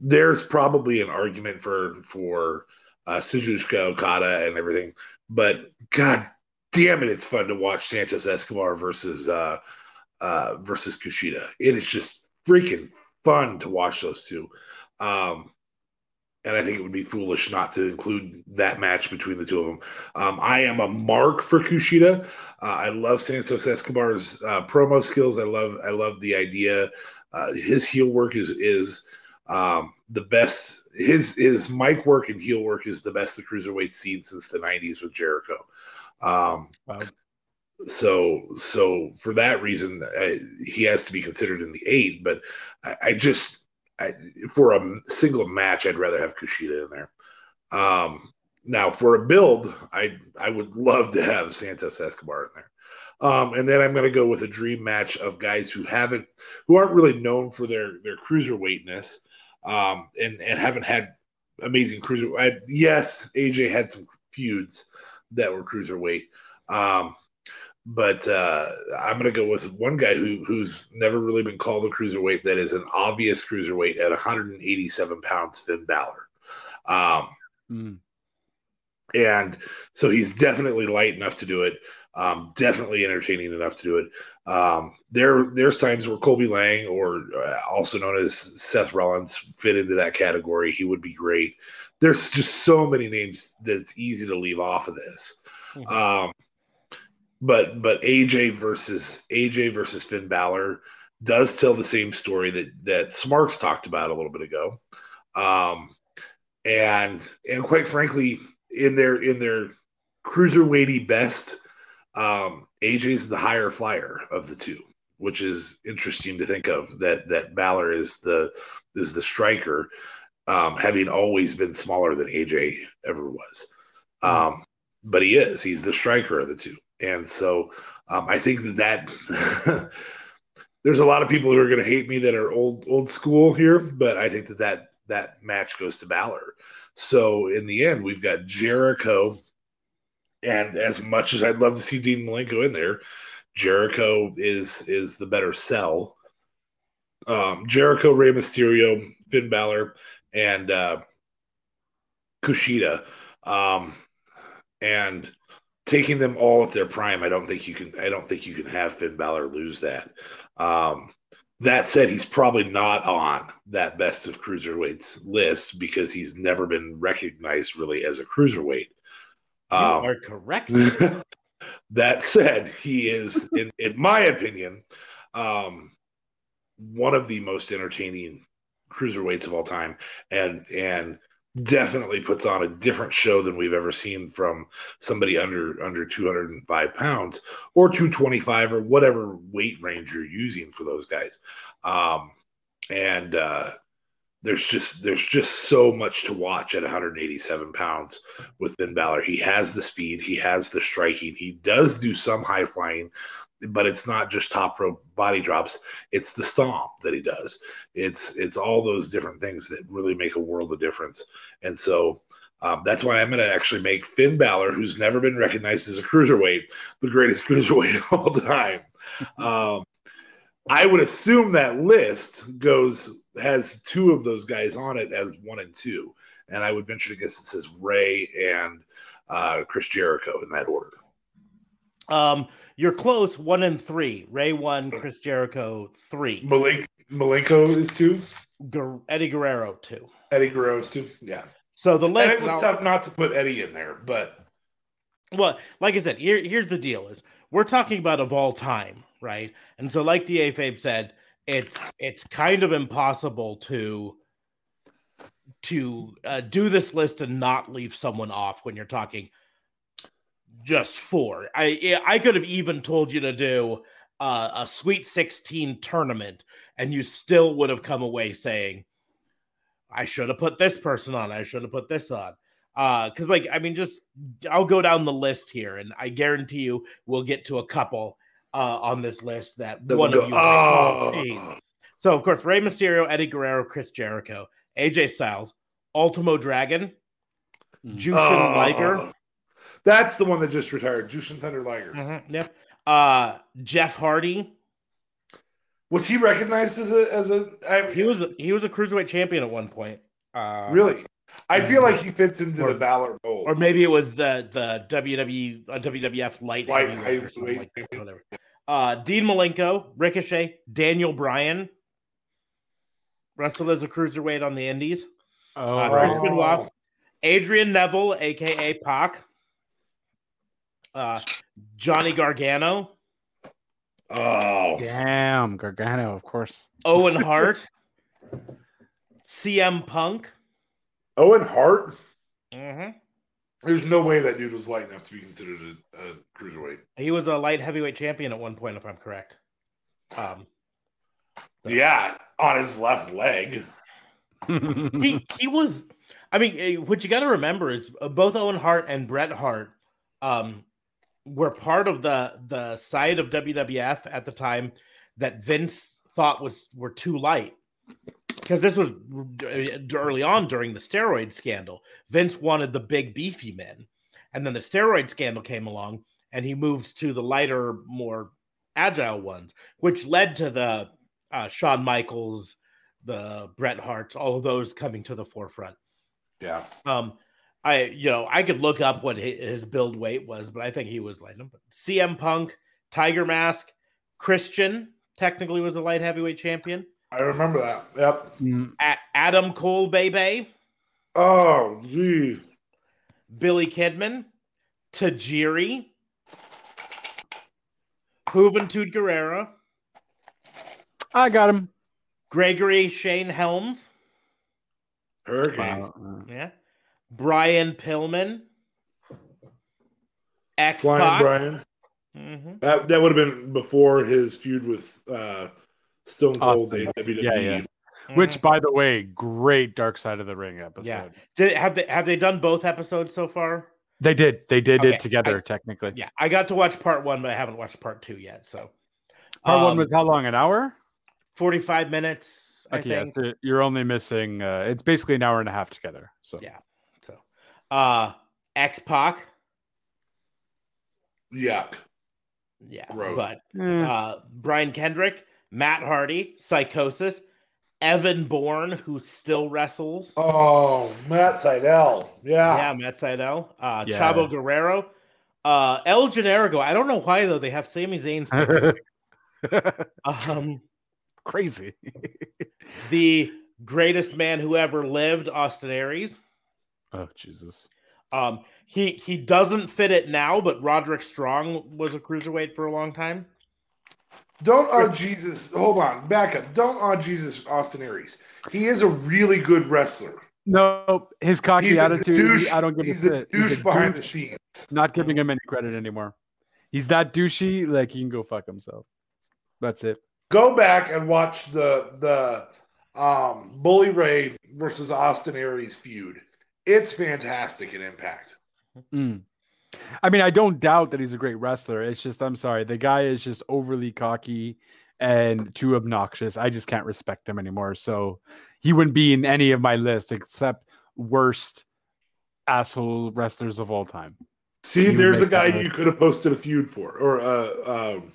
there's probably an argument for for uh, Kazuchika Okada and everything, but God damn it, it's fun to watch Santos Escobar versus uh, uh, versus Kushida. It is just freaking fun to watch those two. Um, and I think it would be foolish not to include that match between the two of them. Um, I am a mark for Kushida. Uh, I love Santos Escobar's uh, promo skills. I love I love the idea. Uh, his heel work is is um, the best. His his mic work and heel work is the best the cruiserweight seen since the '90s with Jericho. Um, wow. So so for that reason, I, he has to be considered in the eight. But I, I just I, for a single match, I'd rather have Kushida in there. Um, now, for a build, I I would love to have Santos Escobar in there. Um, and then I'm going to go with a dream match of guys who haven't, who aren't really known for their their cruiserweightness, um, and and haven't had amazing cruiser. I, yes, AJ had some feuds that were cruiserweight, um, but uh, I'm going to go with one guy who who's never really been called a cruiserweight that is an obvious cruiserweight at 187 pounds, Finn Balor. Um, mm. And so he's definitely light enough to do it. Um, definitely entertaining enough to do it. Um, there, there's times where Colby Lang, or uh, also known as Seth Rollins, fit into that category. He would be great. There's just so many names that's easy to leave off of this. Mm-hmm. Um, but but AJ versus AJ versus Finn Balor does tell the same story that that Smarks talked about a little bit ago, um, and and quite frankly, in their in their cruiserweighty best, um, AJ's the higher flyer of the two, which is interesting to think of. That that Balor is the is the striker, um, having always been smaller than AJ ever was. Hmm. Um, but he is. He's the striker of the two. And so um, I think that that there's a lot of people who are going to hate me that are old old school here, but I think that that that match goes to Balor. So in the end, we've got Jericho, and as much as I'd love to see Dean Malenko in there, Jericho is is the better sell. Um, Jericho, Rey Mysterio, Finn Balor, and uh, Kushida, um, and taking them all at their prime, I don't think you can. I don't think you can have Finn Balor lose that. Um, that said, he's probably not on that best of cruiserweights list because he's never been recognized really as a cruiserweight. You um, are correct. that said, he is, in, in my opinion, um, one of the most entertaining cruiserweights of all time, and and definitely puts on a different show than we've ever seen from somebody under under 205 pounds or 225 or whatever weight range you're using for those guys. Um, and uh, there's just there's just so much to watch at 187 pounds with Finn Balor. He has the speed, he has the striking, he does do some high flying, but it's not just top rope body drops. It's the stomp that he does. It's it's all those different things that really make a world of difference. And so um, that's why I'm going to actually make Finn Balor, who's never been recognized as a cruiserweight, the greatest cruiserweight of all time. Um, I would assume that list goes has two of those guys on it as one and two, and I would venture to guess it says Rey and uh, Chris Jericho in that order. Um, you're close. One and three. Rey one. Chris Jericho three. Malik Malenko is two. Guer- Eddie Guerrero two. Eddie Guerrero is two. Yeah, So the list. and it was now- tough not to put Eddie in there, but well, like I said, here here's the deal: is we're talking about of all time, right? And so, like Da Fabe said, it's it's kind of impossible to to uh, do this list and not leave someone off when you're talking just four. I I could have even told you to do uh, a Sweet 16 tournament, and you still would have come away saying, "I should have put this person on. I should have put this on." Uh, because like I mean, just I'll go down the list here, and I guarantee you we'll get to a couple uh, on this list that that one would of you. oh, geez." So of course, Rey Mysterio, Eddie Guerrero, Chris Jericho, AJ Styles, Ultimo Dragon, Jushin oh. Liger. That's the one that just retired, Jushin Thunder Liger. Mhm, Yep. Uh, Jeff Hardy. Was he recognized as a as a? I, He was he was a cruiserweight champion at one point. Uh, really. I feel like he fits into Or- the Balor mold. or maybe it was the the WWE uh, WWF light Light heavyweight or something like that. Whatever. Uh, Dean Malenko, Ricochet, Daniel Bryan, wrestled as a cruiserweight on the Indies. Oh, Uh, right. Chris Benoit, Adrian Neville, aka Pac, uh, Johnny Gargano, Oh, damn, Gargano, of course. Owen Hart, CM Punk. Owen Hart. hmm There's no way that dude was light enough to be considered a, a cruiserweight. He was a light heavyweight champion at one point, if I'm correct. Um, Yeah, on his left leg. he he was. I mean, eh, what you got to remember is uh, both Owen Hart and Bret Hart um, were part of the the side of WWF at the time that Vince thought was were too light because this was early on during the steroid scandal. Vince wanted the big beefy men, and then the steroid scandal came along, and he moved to the lighter, more agile ones, which led to the uh, Shawn Michaels, the Bret Harts, all of those coming to the forefront. Yeah. Um, I you know I could look up what his build weight was, but I think he was light. CM Punk, Tiger Mask, Christian technically was a light heavyweight champion. I remember that. Yep. Mm, A- Adam Cole, Bebe, Oh, gee. Billy Kidman, Tajiri, Juventud Guerrera, I got him. Gregory Shane Helms, Hurricane. Wow. yeah, Brian Pillman, X Flying Pac. Brian. Mhm. That that would have been before his feud with uh, Stone Cold Austin. in WWE. Yeah, yeah. Mhm. Which, by the way, great Dark Side of the Ring episode. Yeah. Did, have they have they done both episodes so far? They did. They did Okay, it together, technically. Yeah, I got to watch part one, but I haven't watched part two yet. So Part one Um, was how long? An hour? forty-five minutes, I Okay, yeah, so you're only missing. Uh, it's basically an hour and a half together. So Yeah. So, uh, X Pac, Yuck. yeah, Gross. but Eh, uh, Brian Kendrick, Matt Hardy, Psicosis, Evan Bourne, who still wrestles. Oh, Matt Sydal. Yeah. Yeah, Matt Sydal, uh, Yeah. Chavo Guerrero, uh, El Generico. I don't know why though. They have Sami Zayn's um, crazy. the greatest man who ever lived, Austin Aries. Oh Jesus. Um, he he doesn't fit it now, but Roderick Strong was a cruiserweight for a long time. Don't on Jesus. Hold on. Back up. Don't on Jesus Austin Aries. He is a really good wrestler. No, his cocky He's a attitude. douche. I don't give he's a a shit. He's douche a behind the scenes. Not giving him any credit anymore. He's that douchey. Like he can go fuck himself. That's it. Go back and watch the the um, Bully Ray versus Austin Aries feud. It's fantastic in Impact. Mm. I mean, I don't doubt that he's a great wrestler. It's just, I'm sorry, the guy is just overly cocky and too obnoxious. I just can't respect him anymore. So he wouldn't be in any of my list except worst asshole wrestlers of all time. See, You would there's a guy you could have posted a feud for or a um,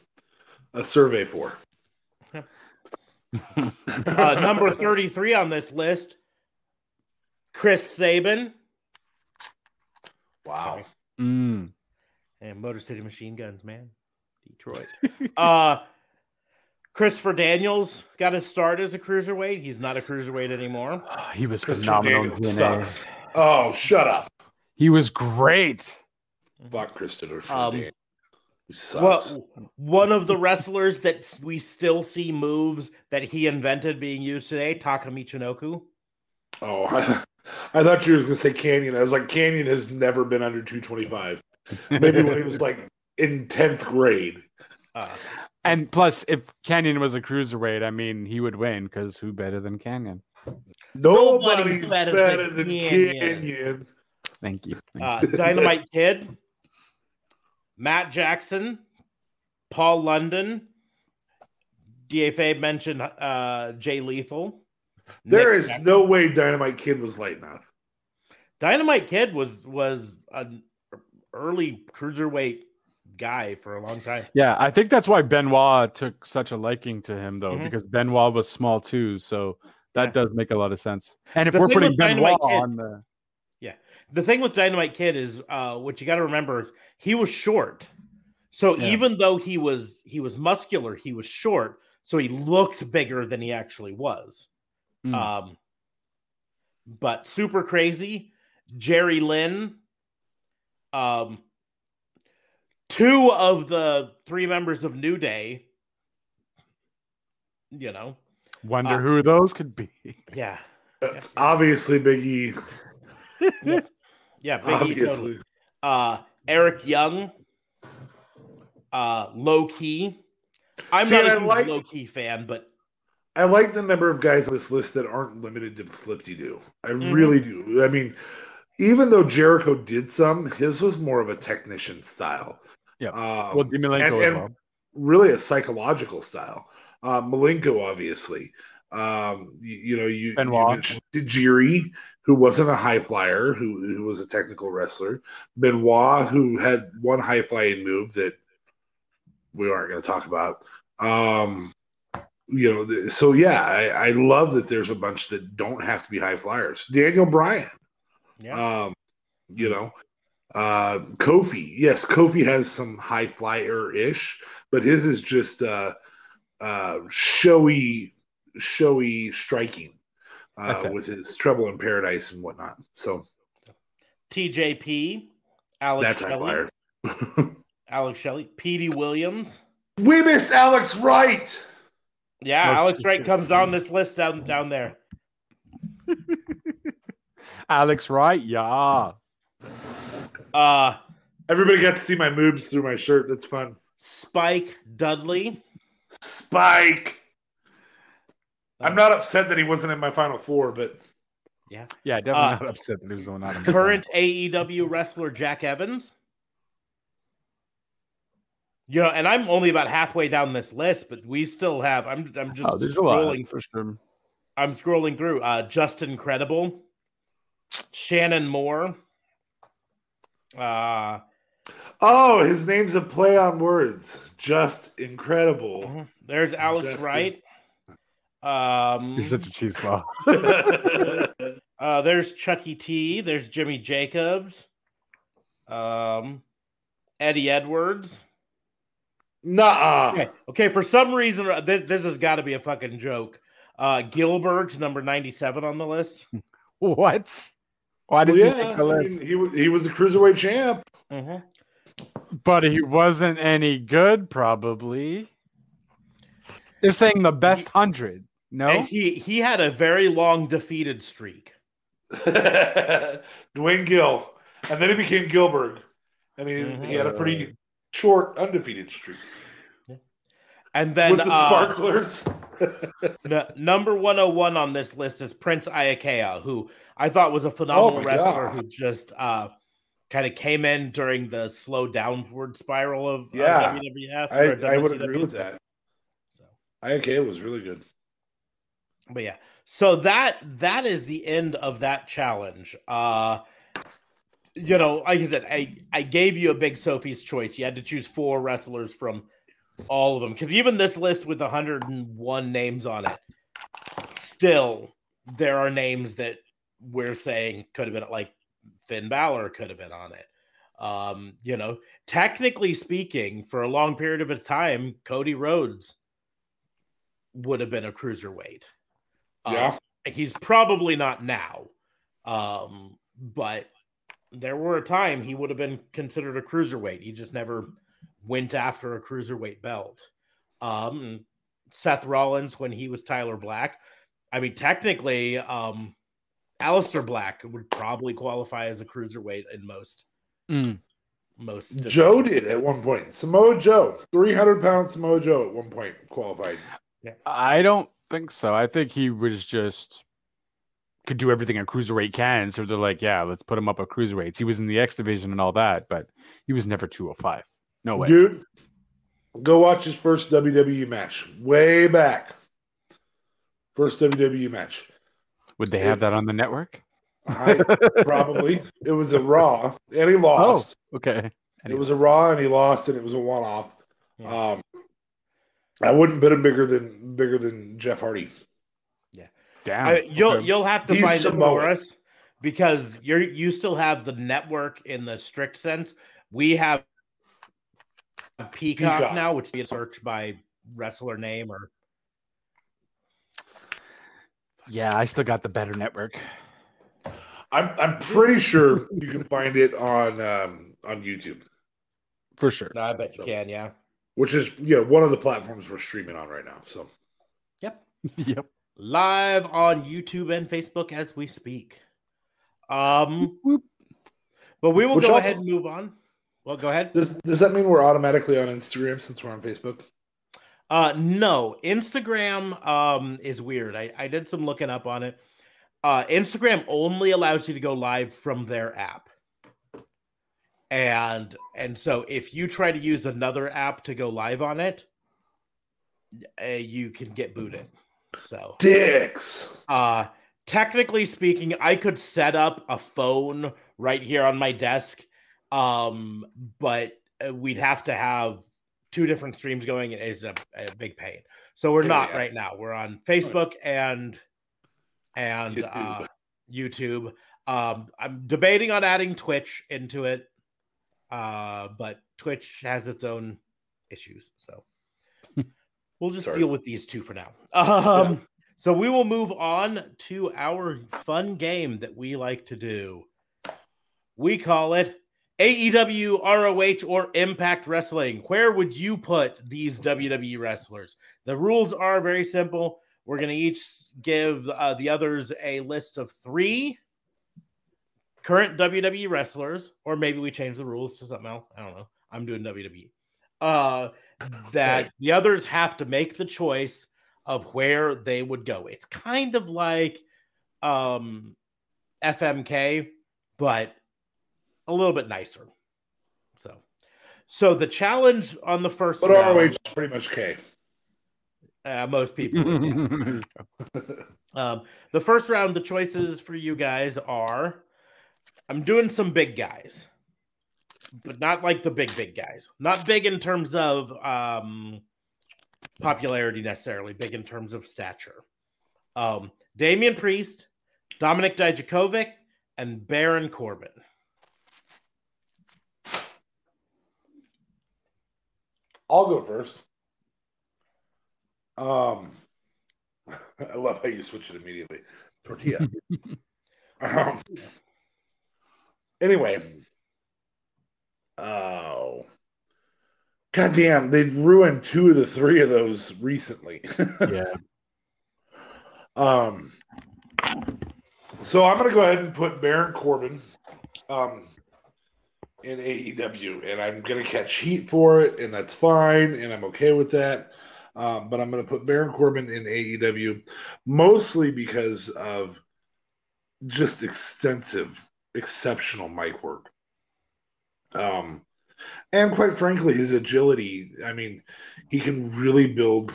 a survey for. Uh, number 33 on this list, Chris Sabin Wow. Mm. and Motor City Machine Guns, man. Detroit. uh, Christopher Daniels got his start as a cruiserweight. He's not a cruiserweight anymore. He was phenomenal in Daniels TNA. sucks. Oh, shut up. He was great. Fuck Christopher Um, Daniels. Well, one of the wrestlers that we still see moves that he invented being used today, Taka Michinoku. Oh, I, I thought you were going to say Kanyon. I was like, Kanyon has never been under 225. Maybe when he was like in 10th grade. Uh, and plus, if Kanyon was a cruiserweight, I mean, he would win because who better than Kanyon? Nobody's Nobody's better, better than than Kanyon. Kanyon. Thank you. Thank uh, you. Dynamite Kid, Matt Jackson, Paul London. DFA mentioned uh, Jay Lethal. There Nick is Jackson. no way Dynamite Kid was light enough. Dynamite Kid was was an early cruiserweight guy for a long time. Yeah, I think that's why Benoit took such a liking to him, though, Mhm. because Benoit was small too. So that Yeah. does make a lot of sense. And if The we're putting with Dynamite Benoit Kid- on the yeah, The thing with Dynamite Kid is uh, what you got to remember is he was short. So Yeah. even though he was he was muscular, he was short. So he looked bigger than he actually was. Mm. Um, but super crazy. Jerry Lynn. Um, two of the three members of New Day. You know, wonder uh, who those could be. yeah, That's obviously Big E. yeah, Big E totally. Obviously. uh Eric Young, uh Low Ki. I'm See, not and a I huge like- low key fan, but I like the number of guys on this list that aren't limited to Flipsy Do. I Mhm. really do. I mean, even though Jericho did some, his was more of a technician style. Yeah. Um, well, Demilenko and- and well. really a psychological style. Uh, Malenko, obviously. Um, you, you know, you, you Benoit. mentioned Tajiri, who wasn't a high flyer, who, who was a technical wrestler. Benoit, who had one high flying move that we aren't going to talk about. Um, you know, so yeah, I, I love that there's a bunch that don't have to be high flyers. Daniel Bryan, yeah. um, you know, uh, Kofi. Yes, Kofi has some high flyer ish, but his is just uh, uh, showy, showy striking uh, with his Trouble in Paradise and whatnot. So TJP, Alex that's Shelley. Alex Shelley, Petey Williams. we missed Alex Wright. Yeah, Alex Wright Jesus. comes down this list down down there. Alex Wright, yeah. Uh Everybody got to see my moves through my shirt. That's fun. Spike Dudley. Spike. I'm not upset that he wasn't in my final four, but Yeah, Yeah, definitely Uh, not upset that he was the one out of my Current AEW wrestler Jack Evans. You know, and I'm only about halfway down this list, but we still have. I'm I'm just Oh, there's a lot scrolling for sure. I'm scrolling through. Uh, Justin Credible, Shannon Moore. Uh, oh, his name's a play on words. Just incredible. there's Alex Justin. Wright. Um, You're such a cheeseball. uh, there's Chucky T. There's Jimmy Jacobs. Um, Eddie Edwards. Nuh-uh. Okay, okay. For some reason, uh, this, this has got to be a fucking joke. Uh, Gillberg's number 97 on the list. what? Why Well, does he yeah, make the I mean, list? he, was, he was a cruiserweight champ. Mhm. But he wasn't any good, probably. They're saying the best hundred. No, And he he had a very long defeated streak. Duane Gill, and then he became Gilbert, and he, Mhm. he had a pretty short undefeated streak And then with the uh, Sparklers. n- number 101 on this list is Prince Iaukea, who I thought was a phenomenal my wrestler God. who just uh, kind of came in during the slow downward spiral of uh, Yeah. WWF. I, I would agree with that. So, IAK was really good. but yeah, so that that is the end of that challenge. Uh, you know, like I said, I I gave you a big Sophie's choice. You had to choose four wrestlers from all of them because even this list with 101 names on it, still there are names that we're saying could have been like Finn Balor could have been on it. Um, you know, technically speaking, for a long period of time, Cody Rhodes would have been a cruiserweight. Um, Yeah. he's probably not now, um, but there were a time he would have been considered a cruiserweight. He just never went after a cruiserweight belt. Um, Seth Rollins when he was Tyler Black. I mean, technically, um, Aleister Black would probably qualify as a cruiserweight in most Mm. most. Joe did at one point. Samoa Joe, 300 pound Samoa Joe at one point qualified. I don't think so. I think he was just could do everything a cruiserweight can. So they're like, yeah, let's put him up at cruiserweights. He was in the X division and all that, but he was never 205. No way. Dude, go watch his first WWE match way back. First WWE match. Would they have that on the network? I probably it was a Raw, and he lost. Okay. It was a Raw, and he lost, and it was a one-off. Yeah. Um, I wouldn't bet him bigger than bigger than Jeff Hardy. Damn. I, you'll okay. you'll have to He's find it Samoan. for us because you're you still have the network in the strict sense. We have Peacock, Peacock. now, which you can search by wrestler name or Yeah, I still got the better network. I'm I'm pretty sure you can find it on um, on YouTube, For sure. no, I bet you can, yeah. which is you know one of the platforms we're streaming on right now. So Yep. yep. Live on YouTube and Facebook as we speak. Um but we will Which go also- ahead and move on. Well, go ahead. does does that mean we're automatically on Instagram since we're on Facebook? Uh no, Instagram um is weird. I, I did some looking up on it. Uh Instagram only allows you to go live from their app. And and so if you try to use another app to go live on it, uh, you can get booted. So Dicks. uh technically speaking, I could set up a phone right here on my desk. Um, but uh, we'd have to have two different streams going. and It's a, a big pain. So we're Yeah, not yeah. right now. We're on Facebook and and YouTube. uh YouTube. Um, I'm debating on adding Twitch into it. Uh, but Twitch has its own issues, so we'll just Sorry. deal with these two for now. Um, so we will move on to our fun game that we like to do. We call it AEW, ROH, or Impact Wrestling. Where would you put these WWE wrestlers? The rules are very simple. We're going to each give uh, the others a list of three current WWE wrestlers, or maybe we change the rules to something else. I don't know. I'm doing WWE. Uh, that the others have to make the choice of where they would go. It's kind of like um, FMK, but a little bit nicer. So, so the challenge on the first But round, ROH is pretty much K. uh, most people would, yeah. Um, the first round, the choices for you guys are I'm doing some big guys, but not like the big, big guys. Not big in terms of um, popularity necessarily, big in terms of stature. Um, Damian Priest, Dominik Dijakovic, and Baron Corbin. I'll go first. Um, I love how you switch it immediately. Tortilla. um, anyway. Oh. God damn, they've ruined two of the three of those recently. yeah. um, So I'm going to go ahead and put Baron Corbin um, in AEW, and I'm going to catch heat for it, and that's fine, and I'm okay with that. Um, but I'm going to put Baron Corbin in AEW mostly because of just extensive, exceptional mic work. Um, and quite frankly, his agility. I mean, he can really build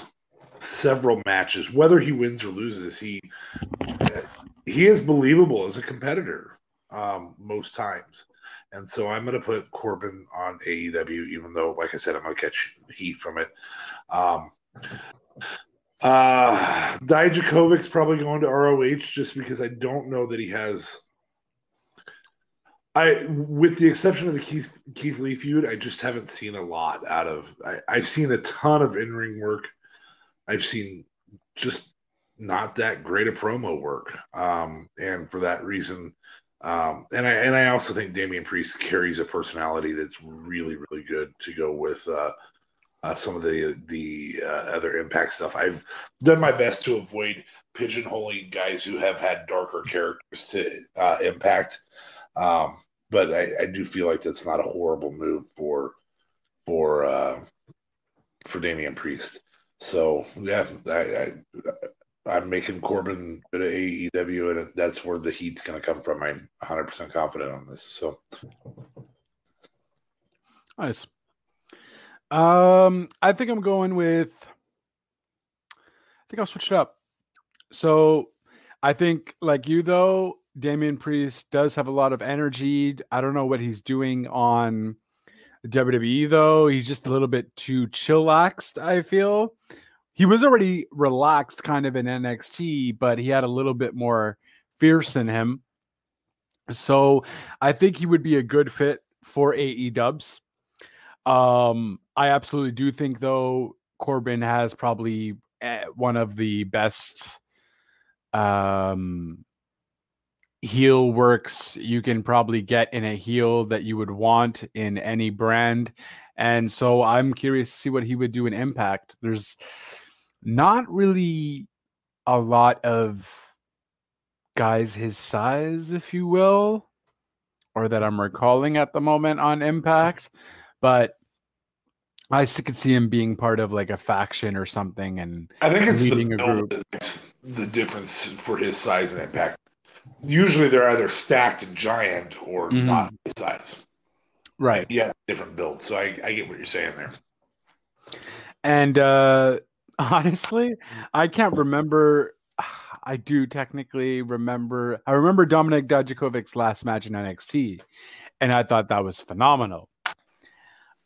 several matches. Whether he wins or loses, he he is believable as a competitor um, most times. And so I'm going to put Corbin on AEW, even though, like I said, I'm going to catch heat from it. Um, uh, Dijakovic's probably going to ROH just because I don't know that he has. I, with the exception of the Keith Keith Lee feud, I just haven't seen a lot out of. I, I've seen a ton of in ring work. I've seen just not that great a promo work, um, and for that reason, um, and I and I also think Damian Priest carries a personality that's really really good to go with uh, uh, some of the the uh, other impact stuff. I've done my best to avoid pigeonholing guys who have had darker characters to uh, impact, um, but I, I, do feel like that's not a horrible move for for uh, for Damian Priest. So yeah, I, I am making Corbin go to AEW, and that's where the heat's going to come from. I'm 100 percent confident on this. So nice. Um, I think I'm going with. I think I'll switch it up. So, I think like you though, Damian Priest does have a lot of energy. I don't know what he's doing on WWE though. He's just a little bit too chillaxed. I feel he was already relaxed kind of in NXT, but he had a little bit more fierce in him. So I think he would be a good fit for AE Dubs. Um, I absolutely do think though Corbin has probably eh, one of the best um heel works you can probably get in a heel that you would want in any brand. And so I'm curious to see what he would do in Impact. There's not really a lot of guys his size, if you will, or that I'm recalling at the moment on Impact. But I could see him being part of like a faction or something, and I think it's leading the, a group. the difference for his size and impact. Usually, they're either stacked and giant or mm-hmm. not size. Right. Yeah, different build. So I, I get what you're saying there. And uh honestly, I can't remember. I do technically remember. I remember Dominik Dijakovic's last match in NXT, and I thought that was phenomenal.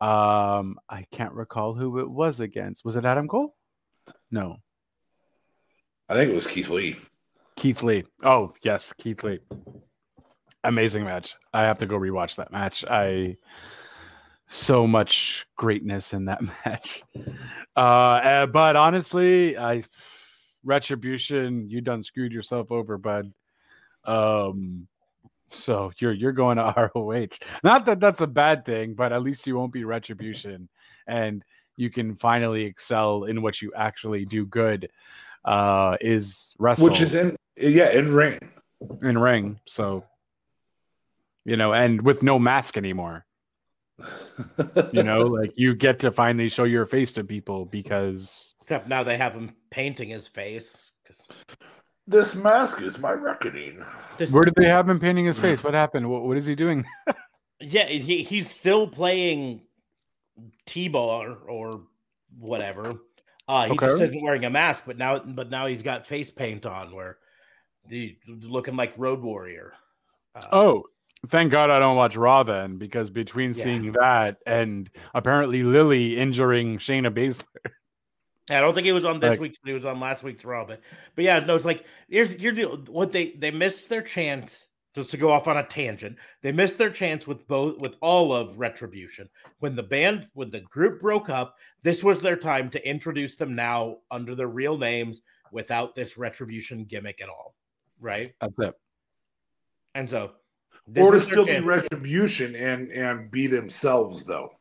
Um, I can't recall who it was against. Was it Adam Cole? No. I think it was Keith Lee. Keith Lee. Oh, yes, Keith Lee. Amazing match. I have to go rewatch that match. I so much greatness in that match. Uh, eh, but honestly, I retribution, you done screwed yourself over, bud. Um, so you're you're going to ROH. Not that that's a bad thing, but at least you won't be retribution, and you can finally excel in what you actually do good. Uh, is wrestle, which is in yeah in ring, in ring. So you know, and with no mask anymore. you know, like you get to finally show your face to people because except now they have him painting his face. This mask is my reckoning. This... Where did they have him painting his face? What happened? What, what is he doing? yeah, he, he's still playing T-bar or whatever. Uh, he okay. just isn't wearing a mask, but now, but now he's got face paint on, where the looking like Road Warrior. Uh, oh, thank God I don't watch Raw then, because between yeah. seeing that and apparently Lily injuring Shayna Baszler. I don't think he was on this like, week's, but he was on last week's Raw. But but yeah, no, it's like here's your deal. What they they missed their chance just to go off on a tangent. They missed their chance with both with all of Retribution when the band when the group broke up. This was their time to introduce them now under their real names without this Retribution gimmick at all. Right. That's it. And so, or to still chance. be Retribution and and be themselves though.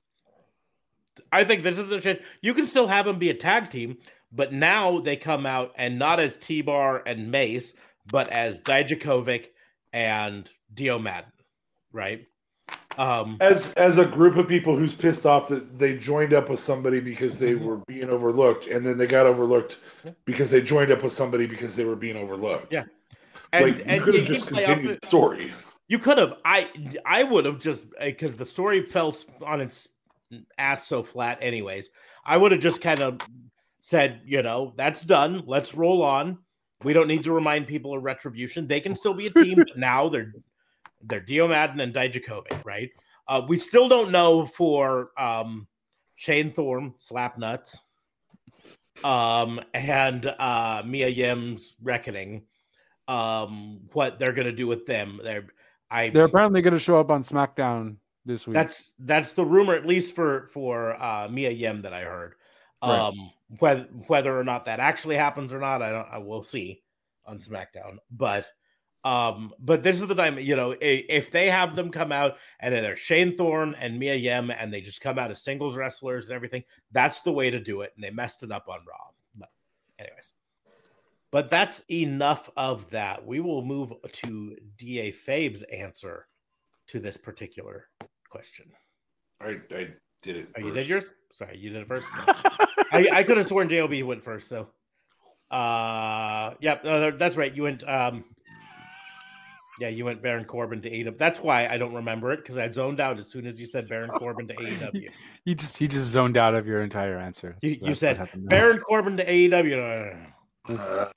I think this is a chance. You can still have them be a tag team, but now they come out and not as T Bar and Mace, but as Dijakovic and Dio Maddin, right? Um, as as a group of people who's pissed off that they joined up with somebody because they Mhm. were being overlooked, and then they got overlooked because they joined up with somebody because they were being overlooked. Yeah. And like, you could have just continued the story. You could have. I I would have just because the story fell on its ass so flat. Anyways, I would have just kind of said, you know, that's done. Let's roll on. We don't need to remind people of retribution. They can still be a team, but now they're they're Dio Maddin and Dijakovic, right? Uh, we still don't know for um, Shane Thorne, Slapnuts, um, and uh, Mia Yim's Reckoning, um, what they're gonna do with them. They're I They're apparently going to show up on SmackDown this week. that's that's the rumor, at least for for uh, Mia Yim that I heard. Right. Um, whether whether or not that actually happens or not, I don't. I will see on SmackDown. But um, but this is the time. You know, if they have them come out and they're Shane Thorne and Mia Yim, and they just come out as singles wrestlers and everything, that's the way to do it. And they messed it up on Raw. But anyways. But that's enough of that. We will move to DA Fabe's answer to this particular question. I, I did it. Oh, you did yours? Sorry, you did it first. No. I, I could have sworn JOB went first. So, uh, yeah, no, that's right. You went, um, yeah, you went Baron Corbin to AEW. That's why I don't remember it because I zoned out as soon as you said Baron Corbin to AEW. he just he just zoned out of your entire answer. You, That's you what said. Baron Corbin to AEW. No, no, no, no. Uh,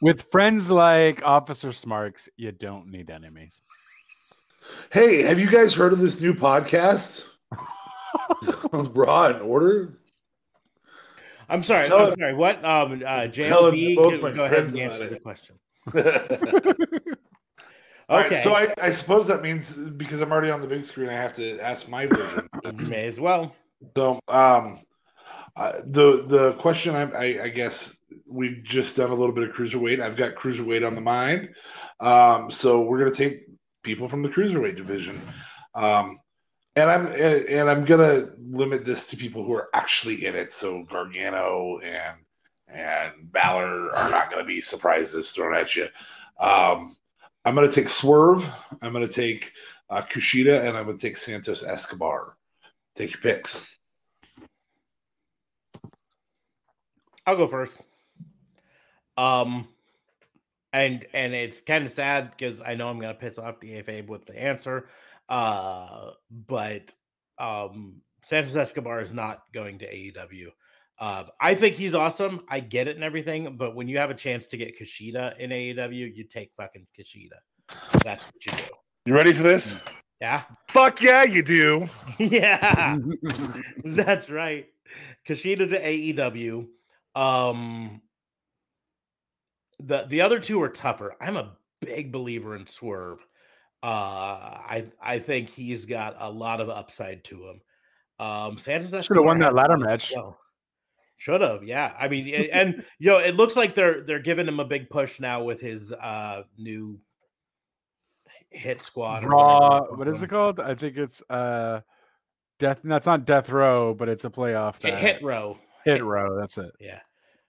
with friends like Officer Smarks, you don't need enemies. hey, have you guys heard of this new podcast? Raw and Order. I'm sorry. Tell I'm it- sorry. What? Um, uh, JLB, both can- go ahead and about answer it. the question. All right, Okay. so I, I suppose that means because I'm already on the big screen, I have to ask my version. May as well. So, um, uh, the the question I, I, I guess we've just done a little bit of cruiserweight. I've got cruiserweight on the mind, um, so we're gonna take people from the cruiserweight division, um, and I'm and, and I'm gonna limit this to people who are actually in it. So Gargano and and Balor are not gonna be surprises thrown at you. Um, I'm gonna take Swerve. I'm gonna take uh, Kushida, and I'm gonna take Santos Escobar. Take your picks. I'll go first. Um, and and it's kind of sad because I know I'm gonna piss off the with the answer. Uh, but um, Santos Escobar is not going to AEW. Uh, I think he's awesome. I get it and everything, but when you have a chance to get Kushida in AEW, you take fucking Kushida. That's what you do. You ready for this? Yeah, Fuck yeah, you do. yeah. That's right. Kushida to AEW. Um the the other two are tougher. I'm a big believer in Swerve. Uh I I think he's got a lot of upside to him. Um Santos Should have won that ladder match. Should have, yeah. I mean, and you know, it looks like they're they're giving him a big push now with his uh new hit squad. Raw. What is it called? I think it's uh, death. That's not death row, but it's a playoff. Hit, hit row. hit row. That's it. Yeah.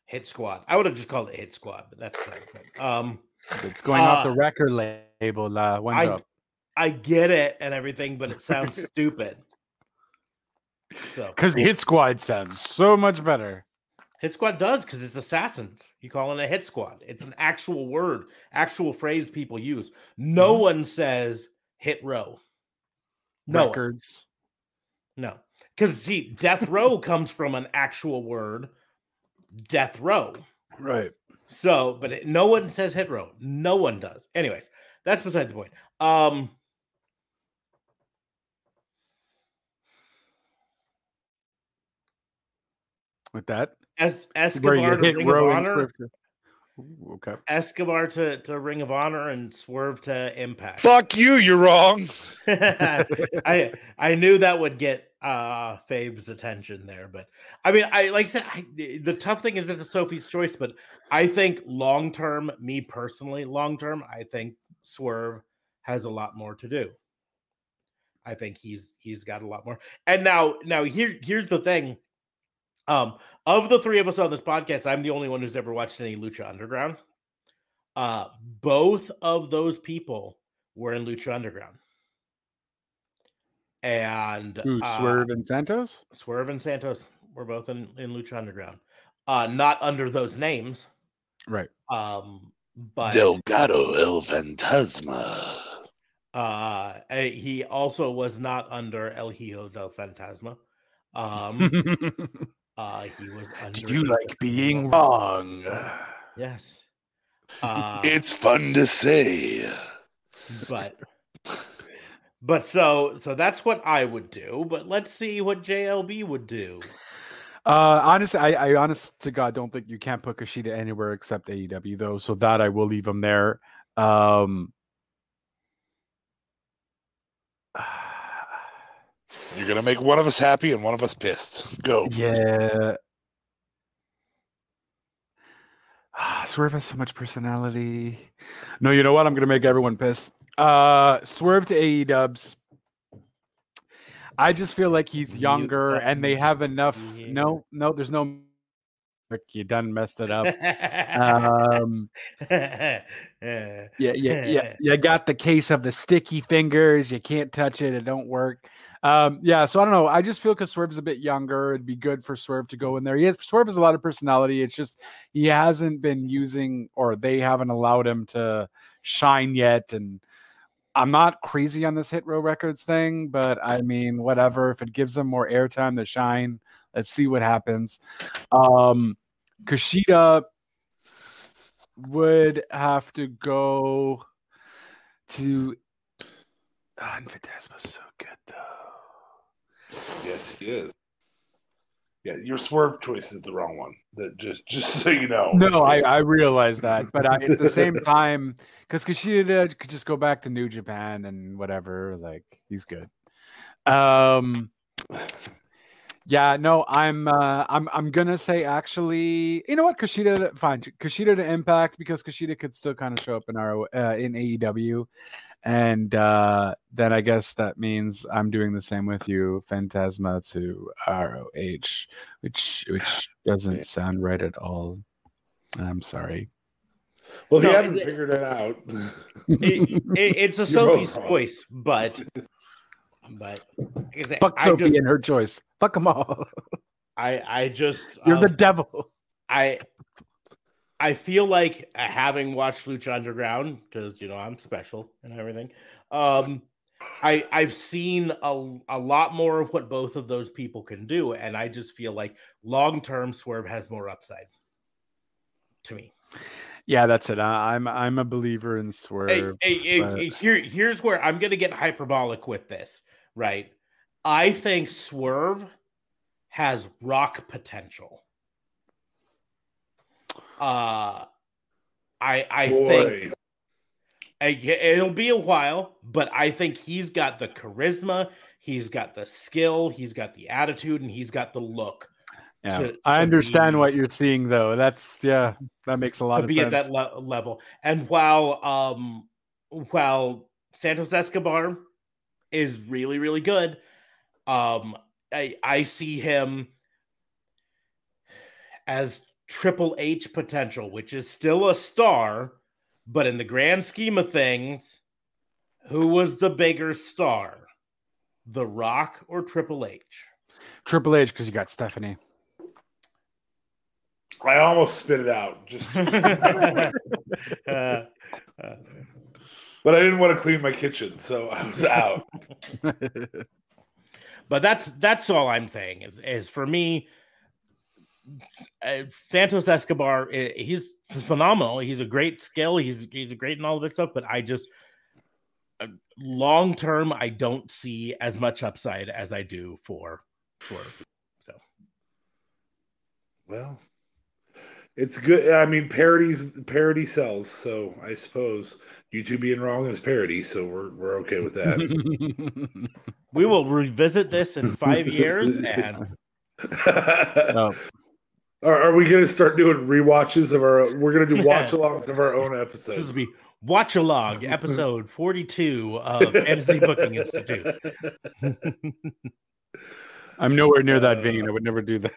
Hit squad. I would have just called it hit squad, but that's fine. Um It's going off the Uh, record label. Uh, I. I get it and everything, but it sounds stupid. So Because Hit Squad sounds so much better. hit squad does because it's assassins. You call it a hit squad. It's an actual word, actual phrase people use. No Mm-hmm. one says hit row. No, one. Records. no, because see, death row comes from an actual word, death row. Right. So, but it, no one says hit row. No one does. Anyways, that's beside the point. Um, With that, Es- Escobar to hit Ring of row and Honor, to- Ooh, okay. Escobar to, to Ring of Honor, and Swerve to Impact. Fuck you, you're wrong. I I knew that would get uh Fabe's attention there, but I mean, I like I said, I, the tough thing is it's a Sophie's choice, but I think long term, me personally, long term, I think Swerve has a lot more to do. I think he's he's got a lot more. And now now here here's the thing. Um, of the three of us on this podcast, I'm the only one who's ever watched any Lucha Underground. Uh, both of those people were in Lucha Underground. And Who, uh, Swerve and Santos? Swerve and Santos were both in, in Lucha Underground. Uh, not under those names. Right. Um, but Delgado El Fantasma. uh, eh, he also was not under El Hijo del Fantasma. Um, uh, he was under. Did you like being wrong? Yes. Uh, it's fun to say. but but so so that's what I would do. But let's see what JLB would do. Uh, honestly, I, I honest to God don't think you can't put Kushida anywhere except AEW though. So that I will leave him there. Um, You're gonna make one of us happy and one of us pissed. Go. yeah. Swerve has so much personality. No, you know what? I'm gonna make everyone pissed. Uh, Swerve to AE Dubs. I just feel like he's younger, and they have enough. here. No, no, there's no. You done messed it up. Um, yeah, yeah, yeah. You got the case of the sticky fingers. You can't touch it. It don't work. Um, yeah. So I don't know. I just feel because Swerve's a bit younger, it'd be good for Swerve to go in there. He has Swerve has a lot of personality. It's just he hasn't been using, or they haven't allowed him to shine yet. And I'm not crazy on this Hit Row Records thing, but I mean, whatever. If it gives them more airtime to shine, let's see what happens. Um, Kushida would have to go to. Ah, and Fantasma's so good though. Yes, he is. Yeah, your swerve choice is the wrong one. That just just so you know. No, I, I realize that, but I, at the same time, because Kushida could just go back to New Japan and whatever, like he's good. Um, yeah, no, I'm uh, I'm I'm gonna say actually, you know what, Kushida, fine, Kushida to Impact because Kushida could still kind of show up in our uh, in AEW, and uh, then I guess that means I'm doing the same with you, Fantasma to ROH, which which doesn't sound right at all. I'm sorry. well, he No, hadn't it- figured it out. It- it- it's a Sophie's wrong. choice, but but like Fuck I Sophie just- and her choice. Fuck them all. I I just You're the um, devil. I I feel like having watched Lucha Underground because you know I'm special and everything. Um, I I've seen a a lot more of what both of those people can do, and I just feel like long term Swerve has more upside to me. Yeah, that's it. I, I'm I'm a believer in Swerve. hey, hey, but- hey, here here's where I'm gonna get hyperbolic with this, right? I think Swerve has rock potential. Uh I I think Boy, I- it'll be a while, but I think he's got the charisma, he's got the skill, he's got the attitude, and he's got the look yeah. to- I to understand be- what you're seeing though. That's yeah, that makes a lot to of be sense. at that le- level. And while um while Santos Escobar is really really good, um I I see him as Triple H potential, which is still a star, but in the grand scheme of things, who was the bigger star? The Rock or Triple H? Triple H because you got Stephanie. I almost spit it out, just, Uh, uh, but I didn't want to clean my kitchen, so I was out. but that's that's all I'm saying is is for me. Uh, Santos Escobar, he's phenomenal. He's a great skill. He's he's great in all of this stuff. But I just long term, I don't see as much upside as I do for Swerve. So Well, it's good. I mean, parodies parody sells, so I suppose you two being wrong is parody, so we're we're okay with that. we will revisit this in five years, and oh, are, are we going to start doing rewatches of our? We're going to do Yeah. watch-alongs of our own episodes. this episodes. will be watch along episode forty two of Fantasy Booking Institute. I'm nowhere near that vein. I would never do that.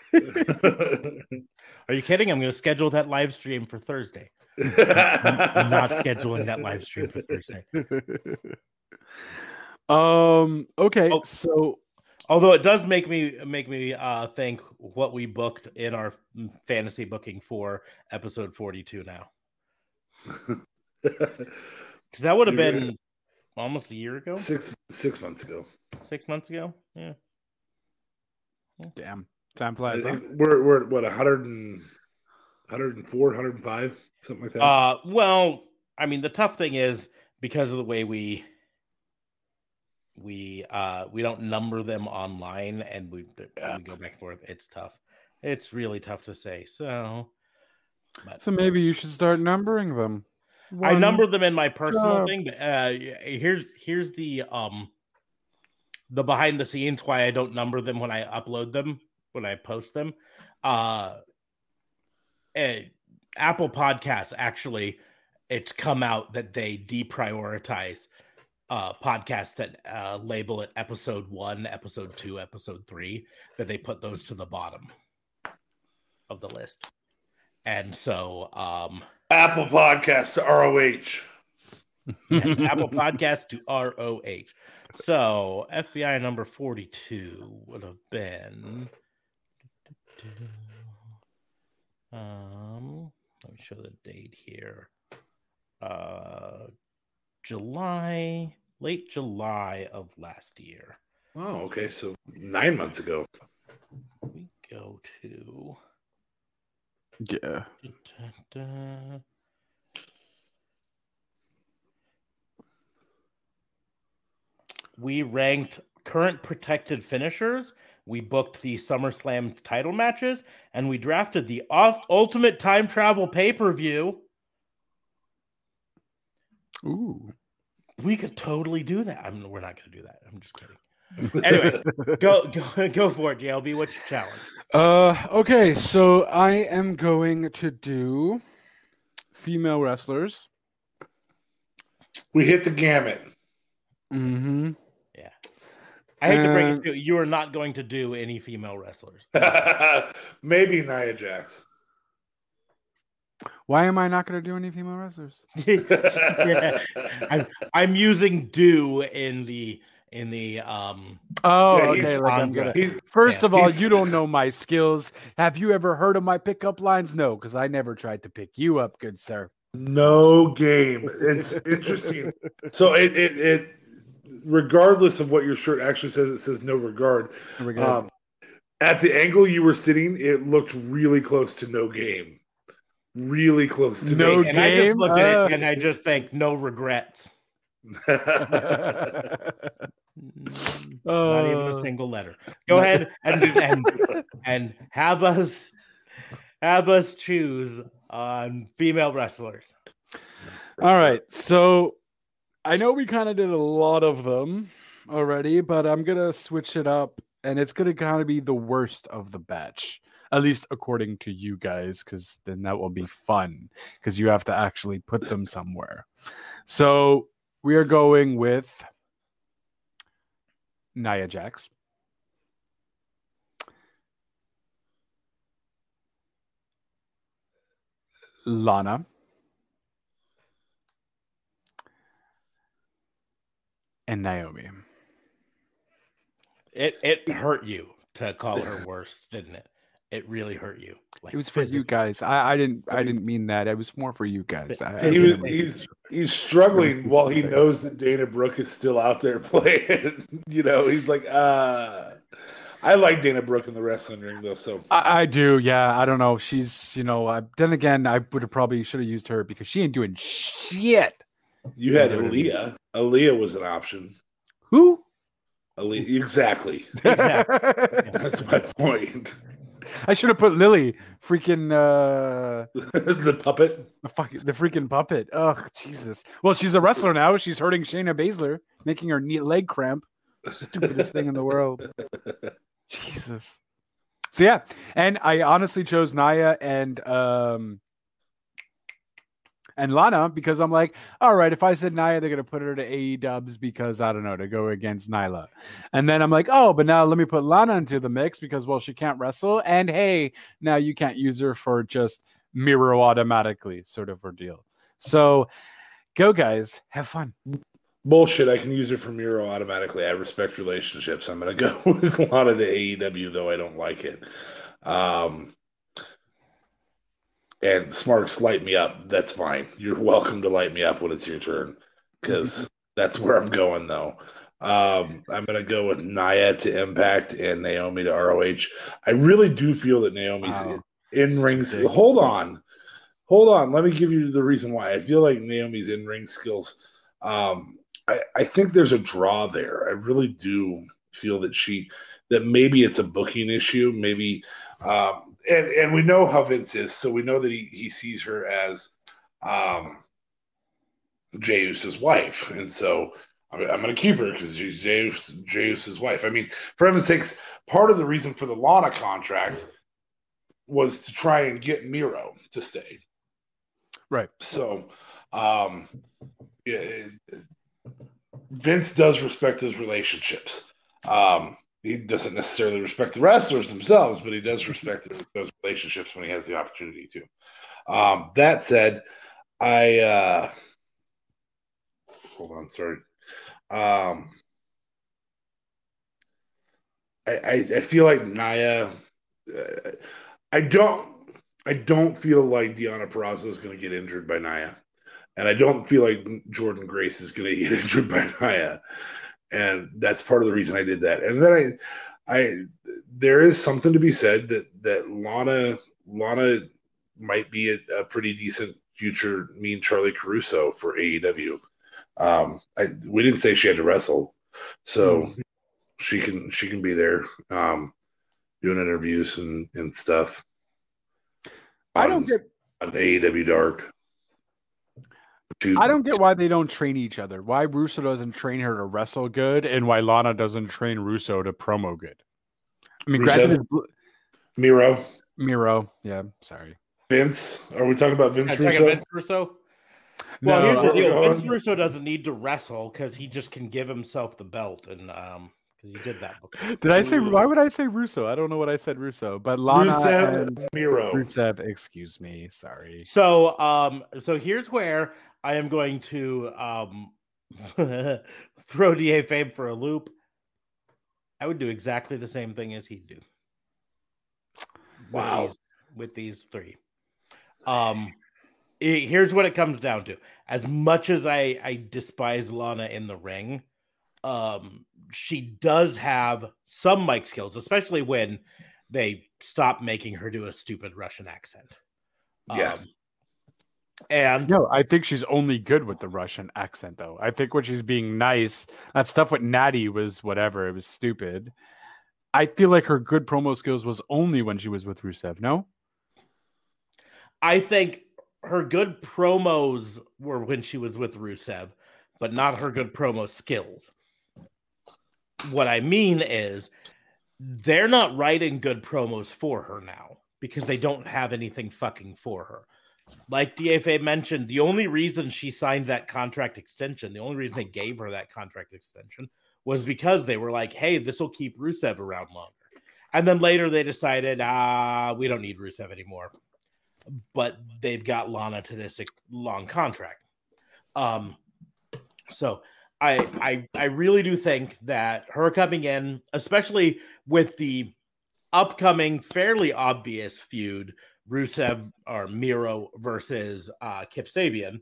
Are you kidding? I'm going to schedule that live stream for Thursday. I'm not scheduling that live stream for Thursday. um. Okay. Oh. So Although it does make me make me uh think what we booked in our fantasy booking for episode 42 now. Because that would have You're been almost a year ago, six six months ago. six months ago. Yeah. damn, time I flies. huh? we're we're at what 100 and 104, 105, something like that. Uh well, I mean the tough thing is because of the way we we uh we don't number them online and we, Yeah. we go back and forth. It's tough. It's really tough to say. So but So maybe you should start numbering them. I number them in my personal job. thing, but uh here's here's the um the behind the scenes why I don't number them when I upload them, when I post them. Uh Apple Podcasts actually it's come out that they deprioritize uh podcasts that uh label it episode 1, episode 2, episode 3 that they put those to the bottom of the list. And so um Apple Podcasts to ROH. Yes, Apple Podcasts to ROH. So FBI number 42 would have been. Um, let me show the date here. Uh, July, late July of last year. Oh, okay. So nine months ago. We go to. Yeah. Da-da-da. We ranked current protected finishers. We booked the SummerSlam title matches, and we drafted the off- Ultimate Time Travel pay per view. Ooh. We could totally do that. I'm, we're not going to do that. I'm just kidding. Anyway, go go go for it, JLB. What's your challenge? Uh. Okay. So I am going to do female wrestlers. We hit the gamut. Mm-hmm. Yeah, I hate to break it to you. You are not going to do any female wrestlers. Maybe Nia Jax. Why am I not going to do any female wrestlers? yeah, I'm, I'm using do in the in the um Oh, Yeah, okay. Like I'm gonna. He's, First Yeah, of all, you don't know my skills. Have you ever heard of my pickup lines? No, because I never tried to pick you up, good sir. no game. It's interesting. So it, it it regardless of what your shirt actually says, it says no regard. Here. Um, at the angle you were sitting, it looked really close to no game. Really close to No no and I just game? look at Uh. it and I just think no regrets. game. Not even a Uh, single letter. Go ahead and and and have us have us choose on female wrestlers. All right. So I know we kind of did a lot of them already, but I'm going to switch it up and it's going to kind of be the worst of the batch, at least according to you guys, because then that will be fun because you have to actually put them somewhere. So we are going with Nia Jax. Lana. And Naomi. It it hurt you to call her worse, didn't it? It really hurt you. Like It was for you guys. I, I didn't I didn't mean that. It was more for you guys. I, I he was, he's he's struggling while he knows that Dana Brooke is still out there playing. you know, he's like, uh I like Dana Brooke in the wrestling ring though, so I, I do, yeah. I don't know. She's, you know. I, then again, I would have probably should have used her because she ain't doing shit. You had WWE. Aliyah. Aliyah was an option. Who? Aliyah, exactly. Exactly. That's my point. I should have put Lily, freaking uh, the puppet. the fuck, the freaking puppet. Ugh, Jesus. Well, she's a wrestler now. She's hurting Shayna Baszler, making her knee leg cramp. Stupidest thing in the world. Jesus. So yeah, and I honestly chose Nia and um and Lana because I'm like, all right, if I said Nia, they're gonna put her to AE dubs because I don't know to go against Nyla, and then I'm like, oh, but now let me put Lana into the mix because well, she can't wrestle, and hey, now you can't use her for just Miro automatically, sort of ordeal. So, go guys, have fun. Bullshit. I can use her for Miro automatically. I respect relationships. I'm gonna go with Lana to AEW, though I don't like it. Um, and Smarks light me up. That's fine. You're welcome to light me up when it's your turn, because that's where I'm going though. Um, I'm gonna go with Nia to Impact and Naomi to ROH. I really do feel that Naomi's Wow. in ring. Hold on, hold on. Let me give you the reason why. I feel like Naomi's in ring skills. Um, I, I think there's a draw there. I really do feel that she that maybe it's a booking issue. Maybe um, and and we know how Vince is, so we know that he he sees her as um, Jey Uso's wife, and so I'm, I'm going to keep her because she's Jey, Jey Uso's wife. I mean, for heaven's sakes, part of the reason for the Lana contract was to try and get Miro to stay. Right. So, um, yeah, Vince does respect those relationships. Um, he doesn't necessarily respect the wrestlers themselves, but he does respect those relationships when he has the opportunity to. Um, that said, I uh, hold on, sorry. Um, I, I I feel like Nia. Uh, I don't. I don't feel like Deonna Purrazzo is going to get injured by Nia, and I don't feel like Jordynne Grace is going to get injured by Nia, and that's part of the reason I did that. And then I, I, there is something to be said that that Lana Lana might be a, a pretty decent future Mean Charly Caruso for AEW. Um, I we didn't say she had to wrestle, so she can she can be there, um, doing interviews and and stuff. I don't get on AEW Dark. Dude, I don't get why they don't train each other. Why Russo doesn't train her to wrestle good, and why Lana doesn't train Russo to promo good. I mean, granted, bl- Miro, Miro. Yeah, sorry. Vince. Are we talking about Vince I'm talking Russo? Vince Russo. Well, No, here's the uh, deal. uh, Vince Russo doesn't need to wrestle because he just can give himself the belt, and um, because he did that. Before. Did I say? Why would I say Russo? I don't know what I said. Russo, but Lana Rusev, and Miro. Rusev. Excuse me. Sorry. So, um, so here's where I am going to um throw DA Fabe for a loop. I would do exactly the same thing as he'd do. with Wow. these- with these three. Um, i- here's what it comes down to. As much as I I despise Lana in the ring, um, she does have some mic skills, especially when they stop making her do a stupid Russian accent. Yeah. And No, I think she's only good with the Russian accent, though. I think when she's being nice, that stuff with Natty was whatever. It was stupid. I feel like her good promo skills was only when she was with Rusev. No, I think her good promos were when she was with Rusev, but not her good promo skills. What I mean is, they're not writing good promos for her now because they don't have anything fucking for her. Like DFA mentioned, the only reason she signed that contract extension, the only reason they gave her that contract extension was because they were like, hey, this will keep Rusev around longer. And then later they decided, ah, we don't need Rusev anymore but they've got Lana to this long contract. Um, so I I I really do think that her coming in, especially with the upcoming fairly obvious feud, Rusev or Miro versus uh, Kip Sabian,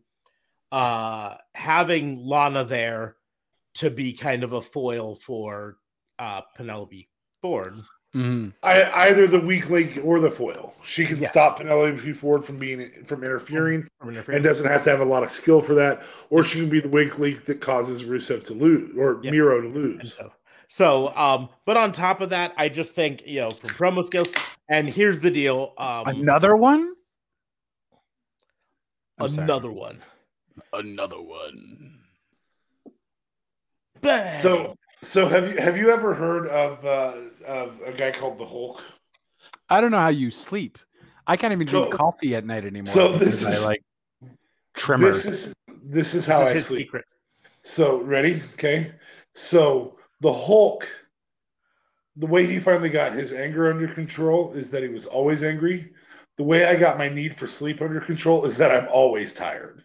uh, having Lana there to be kind of a foil for uh, Penelope Ford. I, either the weak link or the foil. She can Yes. stop Penelope Ford from being from interfering from and doesn't have to have a lot of skill for that, or she can be the weak link that causes Rusev to lose or Yeah. Miro to lose. so, so, um, but on top of that, I just think you know from promo skills. And here's the deal: um, another one. I'm sorry. another one. another one. Bang! So, so have you have you ever heard of uh, of a guy called the Hulk? I don't know how you sleep. I can't even drink coffee at night anymore. so this because I is- like trimmer. This is this is how This is I his sleep. secret. So ready? Okay. So the Hulk, the way he finally got his anger under control is that he was always angry. The way I got my need for sleep under control is that I'm always tired.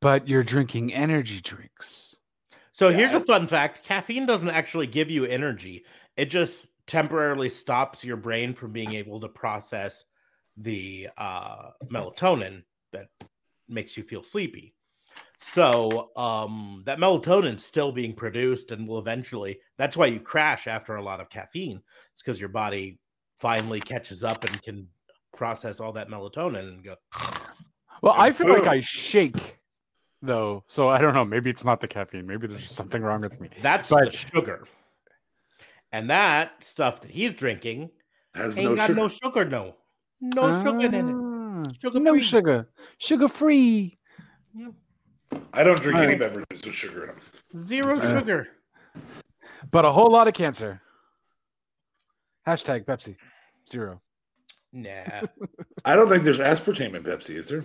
but you're drinking energy drinks. So here's a fun fact: caffeine doesn't actually give you energy; it just temporarily stops your brain from being able to process the uh, melatonin that makes you feel sleepy. So um, that melatonin's still being produced and will eventually. That's why you crash after a lot of caffeine. It's because your body finally catches up and can process all that melatonin and go. Well, And I feel like. I shake though, so I don't know. Maybe it's not the caffeine. Maybe there's something wrong with me. That's the sugar. And that stuff that he's drinking Has ain't no got sugar. no sugar, no. No sugar in it. Ah, Sugar no free. sugar, sugar free. I don't drink any Alright. beverages with sugar in them. Zero Uh, sugar. but a whole lot of cancer. Hashtag Pepsi Zero. Nah. I don't think there's aspartame in Pepsi, is there?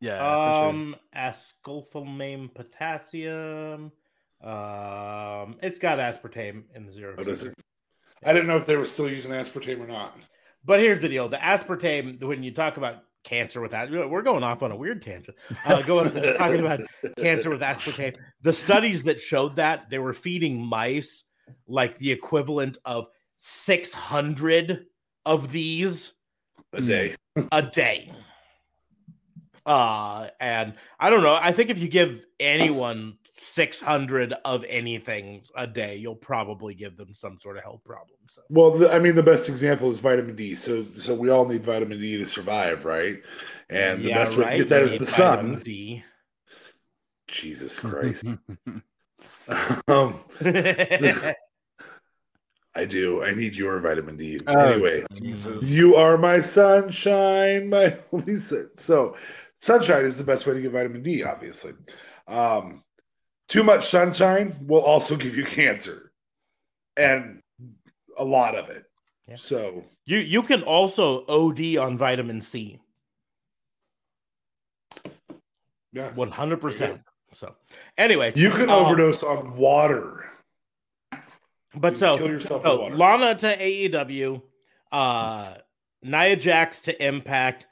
Yeah, for sure. um, acesulfame potassium. Um, it's got aspartame in the zero. What is sugar. it? I didn't know if they were still using aspartame or not. But here's the deal: the aspartame. When you talk about cancer with that, we're going off on a weird tangent. Uh, going talking about cancer with aspartame. The studies that showed that they were feeding mice like the equivalent of 600 of these A day. a day. Uh, and I don't know. I think if you give anyone 600 of anything a day, you'll probably give them some sort of health problem. So, Well, the, I mean, the best example is vitamin D. So, so we all need vitamin D to survive, right? And the Yeah, best way to get that You is the sun. D. Jesus Christ. um, I do. I need your vitamin D. Oh, anyway, Jesus. you are my sunshine, my only sun. So, sunshine is the best way to get vitamin D, obviously. Um, too much sunshine will also give you cancer, and a lot of it. Yeah. So, you you can also OD on vitamin C. yeah, 100%. So, anyways, you can um, overdose on water. But You so, kill yourself so with water. Lana to AEW, uh, Nia Jax to Impact.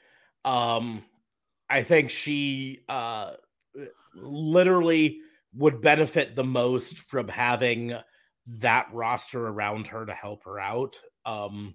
Um, I think she uh, literally would benefit the most from having that roster around her to help her out. Um,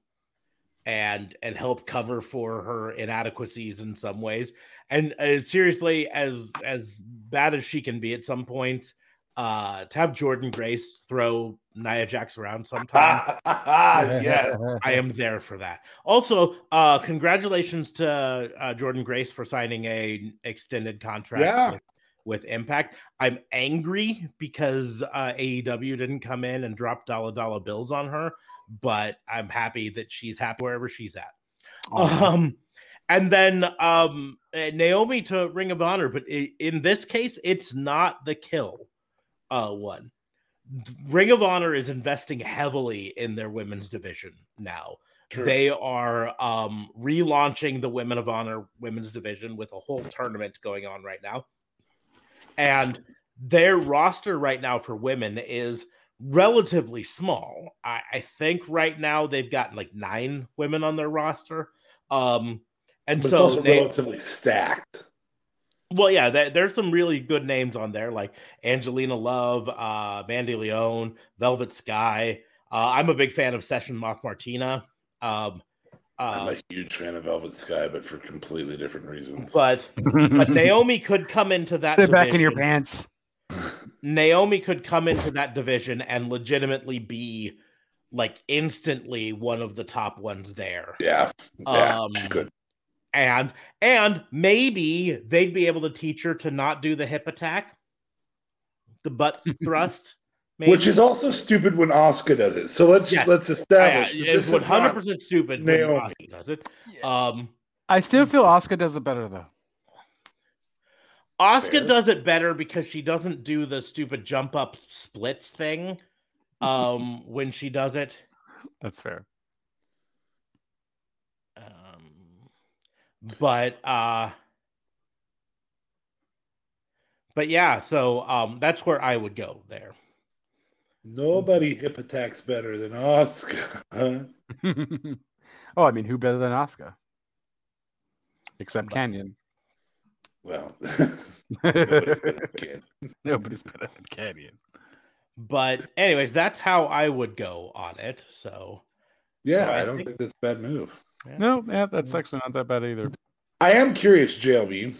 and and help cover for her inadequacies in some ways. And uh, seriously, as as bad as she can be at some points, uh, to have Jordynne Grace throw Nia Jax around sometime, yes. I am there for that. Also, uh, congratulations to uh, Jordynne Grace for signing a extended contract Yeah. with, with Impact. I'm angry because uh, AEW didn't come in and drop dollar dollar bills on her, but I'm happy that she's happy wherever she's at. Um, and then um, Naomi to Ring of Honor, but in this case, it's not the kill uh, one. Ring of Honor is investing heavily in their women's division now. True. They are um, relaunching the Women of Honor women's division with a whole tournament going on right now. And their roster right now for women is relatively small. I, I think right now they've got like nine women on their roster. Um, and but so they, relatively stacked. well, yeah, there, there's some really good names on there, like Angelina Love, uh, Mandy Leone, Velvet Sky. Uh, I'm a big fan of Session Moth Martina. Um, I'm uh, a huge fan of Velvet Sky, but for completely different reasons. but but Naomi could come into that. Put it back in your pants. Naomi could come into that division and legitimately be like instantly one of the top ones there. yeah, yeah, Um, she could. And and maybe they'd be able to teach her to not do the hip attack, the butt thrust. Maybe. Which is also stupid when Asuka does it. So let's Yeah. let's Yeah, establish it's this one is hundred not percent stupid when Naomi. Asuka does it. Um, I still feel Asuka does it better though. Asuka does it better because she doesn't do the stupid jump up splits thing. Um, when she does it. That's fair. Um, but uh but yeah, so um that's where I would go there. Nobody hip attacks better than Asuka. oh, I mean, who better than Asuka? Except Kanyon. Well, nobody's better than Kanyon. Nobody's better than Kanyon. But anyways, that's how I would go on it. So yeah, so I, I, don't think, think that's a bad move. Yeah. No, yeah, that's actually not that bad either. I am curious, JLB.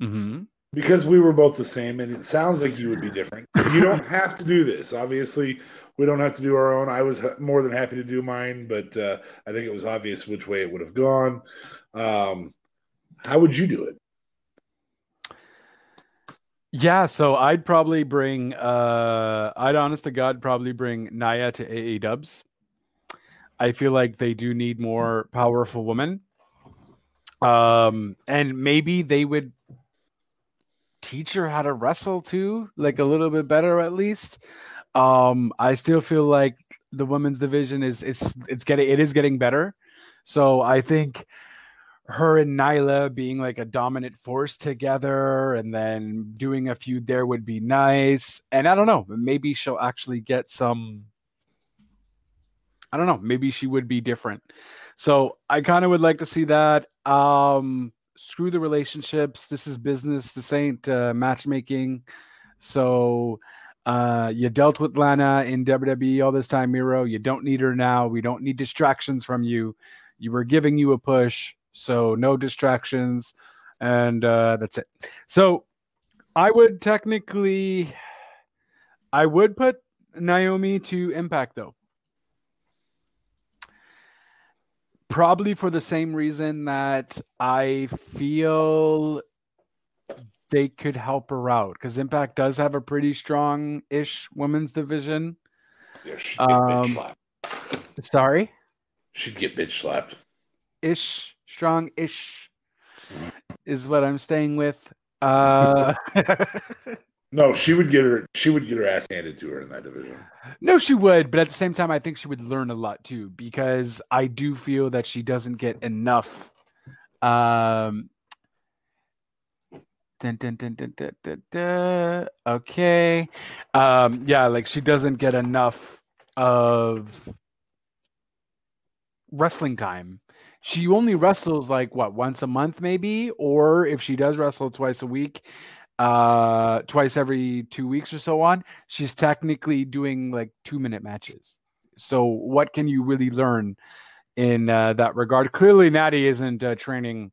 Mm-hmm. Because we were both the same, and it sounds like you would be different. You don't have to do this. Obviously, we don't have to do our own. I was more than happy to do mine, but uh, I think it was obvious which way it would have gone. Um, how would you do it? Yeah, so I'd probably bring uh I'd honest to God probably bring Nia to AA dubs. I feel like they do need more powerful women. Um and maybe they would teach her how to wrestle too, like a little bit better at least. Um I still feel like the women's division is it's it's getting it is getting better. So I think her and Nyla being like a dominant force together and then doing a feud there would be nice. And I don't know, maybe she'll actually get some I don't know, maybe she would be different. So I kind of would like to see that. Um screw the relationships. This is business. This ain't uh, matchmaking. So uh, you dealt with Lana in WWE all this time, Miro. You don't need her now. We don't need distractions from you. You were giving you a push. So no distractions, and uh, that's it. So I would technically, I would put Naomi to Impact though. Probably for the same reason that I feel they could help her out because Impact does have a pretty strong ish women's division. Yeah, um, sorry? She'd get bitch slapped. Ish strong ish is what I'm staying with. Uh No, she would get her she would get her ass handed to her in that division. No, she would, but at the same time I think she would learn a lot too because I do feel that she doesn't get enough um Dun, dun, dun. Okay. Um, yeah, like she doesn't get enough of wrestling time she only wrestles like what once a month maybe or if she does wrestle twice a week uh twice every two weeks or so on she's technically doing like two minute matches. So what can you really learn in uh, that regard? Clearly natty isn't uh, training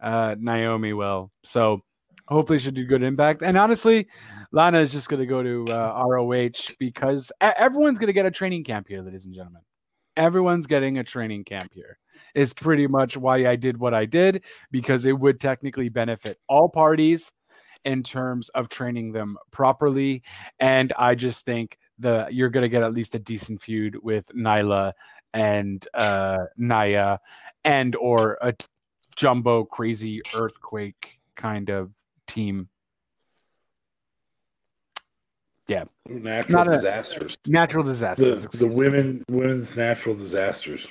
uh naomi well. So hopefully she'll do good impact. And honestly lana is just going to go to uh, roh because everyone's going to get a training camp here ladies and gentlemen. Everyone's getting a training camp here. Is pretty much why I did what I did because it would technically benefit all parties in terms of training them properly and I just think the you're going to get at least a decent feud with Nyla and uh Nia and or a jumbo crazy earthquake kind of team yeah. Natural Not disasters. Natural disasters. The, the women women's natural disasters.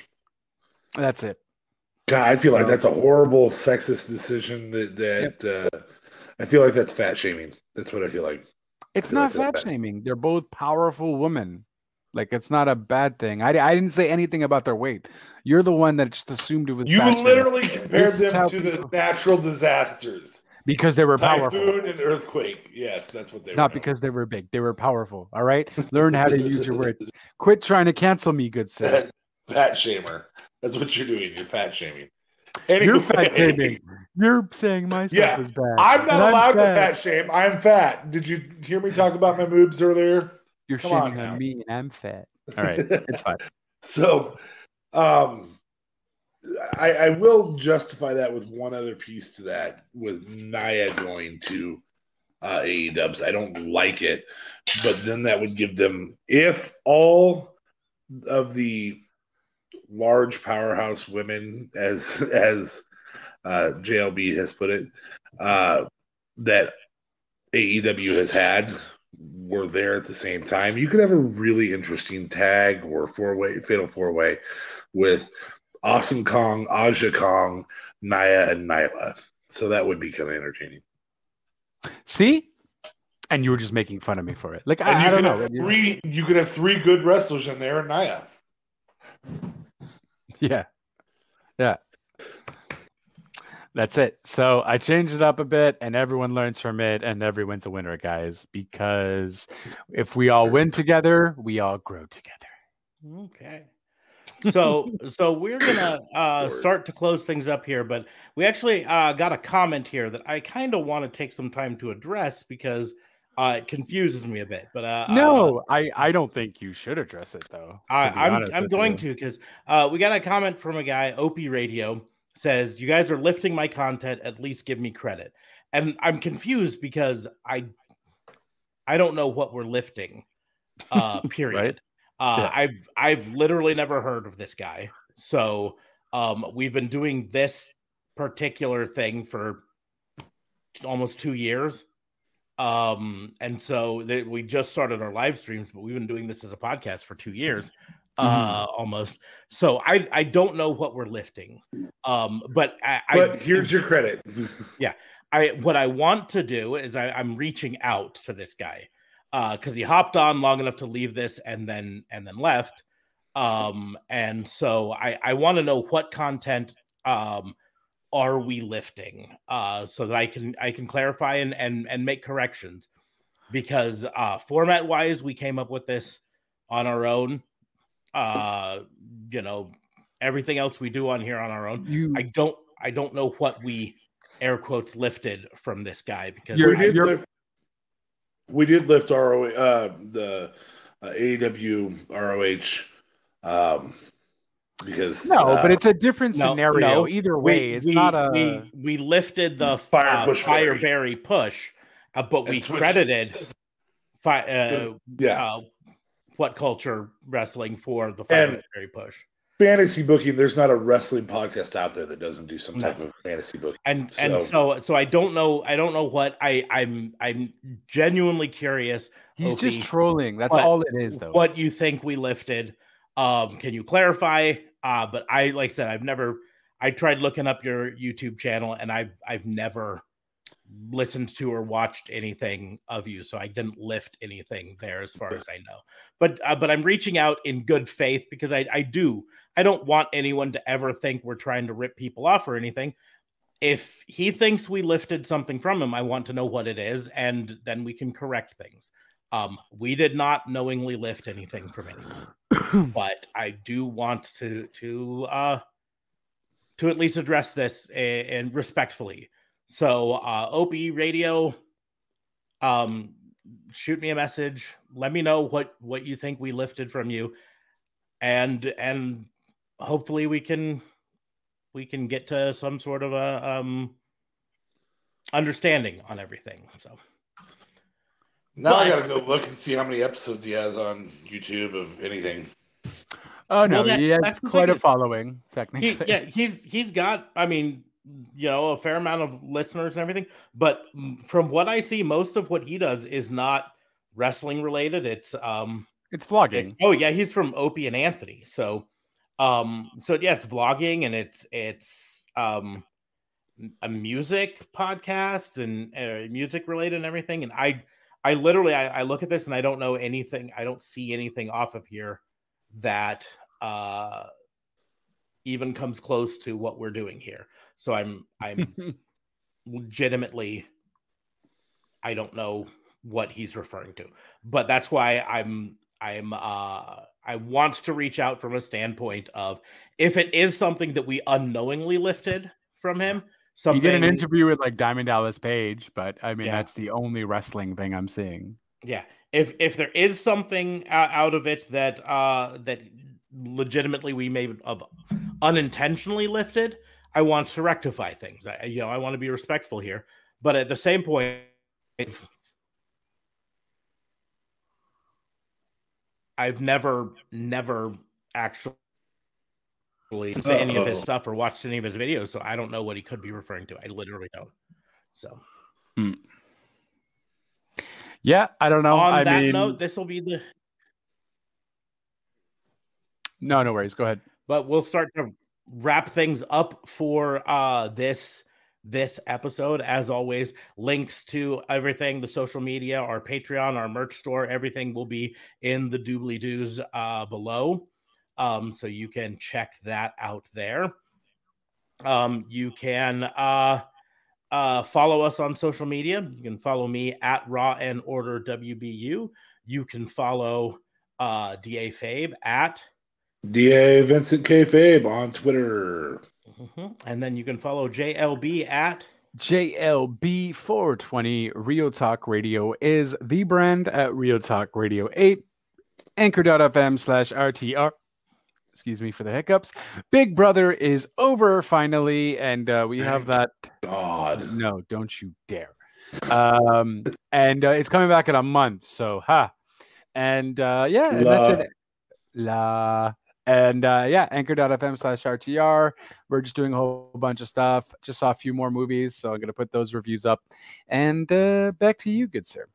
That's it. God, I feel so, like that's a horrible sexist decision that that yep. uh, I feel like that's fat shaming. That's what I feel like. It's not like fat shaming. They're both powerful women. Like it's not a bad thing. I, I didn't say anything about their weight. You're the one that just assumed it was. You literally compared them to the natural disasters because they were powerful. Typhoon and earthquake. Yes, that's what they. It's not because they were big. They were powerful. All right. Learn how to use your words. Quit trying to cancel me, good sir. Fat shamer. That's what you're doing. You're fat shaming. Anyway. You're fat shaming. You're saying my stuff yeah, is bad. I'm not allowed I'm to fat shame. I'm fat. Did you hear me talk about my boobs earlier? You're Come shaming on, on me, and I'm fat. All right, it's fine. So, um, I, I, will justify that with one other piece to that with Nia going to uh, AEWs. I don't like it, but then that would give them if all of the large powerhouse women, as as uh, JLB has put it, uh, that AEW has had were there at the same time. You could have a really interesting tag or four way fatal four way with Awesome Kong, Aja Kong, Nia, and Nyla. So that would be kind of entertaining. See, and you were just making fun of me for it. Like I, I don't know. three. You could have three good wrestlers in there, and Nia. Yeah. Yeah. That's it. So I changed it up a bit and everyone learns from it and everyone's a winner, guys, because if we all win together, we all grow together. Okay. So so we're gonna uh start to close things up here, but we actually uh got a comment here that I kind of want to take some time to address because uh it confuses me a bit. But uh uh, No, I, I don't think you should address it though. I, be I'm I'm going you. to because uh, we got a comment from a guy, Opie Radio, says you guys are lifting my content. At least give me credit. And I'm confused because I I don't know what we're lifting. Uh, period. Uh, Yeah. I've I've literally never heard of this guy. So um, we've been doing this particular thing for almost two years. Um, and so that we just started our live streams, but we've been doing this as a podcast for two years, uh, almost. So I I don't know what we're lifting. Um, but I, But I here's your credit. Yeah, I what I want to do is I, I'm reaching out to this guy uh, because he hopped on long enough to leave this and then and then left. Um, and so I I want to know what content um are we lifting uh so that I can I can clarify and and and make corrections because uh format wise we came up with this on our own. Uh you know everything else we do on here on our own. You I don't I don't know what we air quotes lifted from this guy because You're- we did you're- lift. We did lift RO uh, the uh, AEW ROH um, because no, uh, but it's a different no, scenario. no. Either we, way, it's we, not a we we lifted the Fire uh, push fire berry. berry push, uh, but we And credited fi- uh, yeah. uh, WhatCulture wrestling for the fire And- berry push. fantasy booking. There's not a wrestling podcast out there that doesn't do some No. type of fantasy booking. and and So- so so I don't know I don't know what I I'm I'm genuinely curious he's Opie, just trolling. That's but all it is though. what you think we lifted. Um, can you clarify? Uh, but I like I said, I've never I tried looking up your YouTube channel and I've I've never listened to or watched anything of you, so I didn't lift anything there as far as I know. But uh, but I'm reaching out in good faith because I I do I don't want anyone to ever think we're trying to rip people off or anything. If he thinks we lifted something from him, I want to know what it is, and then we can correct things. Um, we did not knowingly lift anything from anyone, but I do want to to uh to at least address this and, and respectfully. So, uh, Opie Radio, um, shoot me a message. Let me know what what you think we lifted from you, and and hopefully we can we can get to some sort of a um understanding on everything. So. Now I gotta go look and see how many episodes he has on YouTube of anything. Oh no, Well, that- he has that's quite a is- following, he, technically. yeah, he's he's got. I mean, you know, a fair amount of listeners and everything. But from what I see, most of what he does is not wrestling related. It's um, It's vlogging. it's, oh yeah, he's from Opie and Anthony. So, um, so yeah, it's vlogging and it's it's um, a music podcast and uh, music related and everything. And I, I literally, I, I look at this and I don't know anything. I don't see anything off of here that uh even comes close to what we're doing here. So I'm I'm legitimately I don't know what he's referring to. But that's why I'm I'm uh I want to reach out from a standpoint of if it is something that we unknowingly lifted from him, he something did an interview with like Diamond Dallas Page, but I mean Yeah. that's the only wrestling thing I'm seeing. Yeah. If if there is something out of it that uh that legitimately we may have unintentionally lifted i want to rectify things. I you know i want to be respectful here. But at the same point if- i've never never actually listened to any of his stuff or watched any of his videos so i don't know what he could be referring to. I literally don't. So Yeah, I don't know. on I that mean, note this will be the no, no worries. Go ahead. but we'll start to wrap things up for uh, this this episode. As always, links to everything, the social media, our Patreon, our merch store, everything will be in the doobly doos uh, below. Um, so you can check that out there. Um, you can uh, uh, follow us on social media. You can follow me at Raw and Order WBU. You can follow uh, DA Fabe at DA Vincent K. Fabe on Twitter. Mm-hmm. And then you can follow JLB at JLB420. Rio Talk Radio is the brand at Rio Talk Radio 8. Anchor.fm slash RTR. Excuse me for the hiccups. Big Brother is over finally, and uh, we have that. God. No, don't you dare. Um, and uh, it's coming back in a month, so ha. And uh, yeah, and that's it. La. And uh, yeah, anchor.fm slash RTR. We're just doing a whole bunch of stuff. Just saw a few more movies, so I'm going to put those reviews up. And uh, back to you, good sir.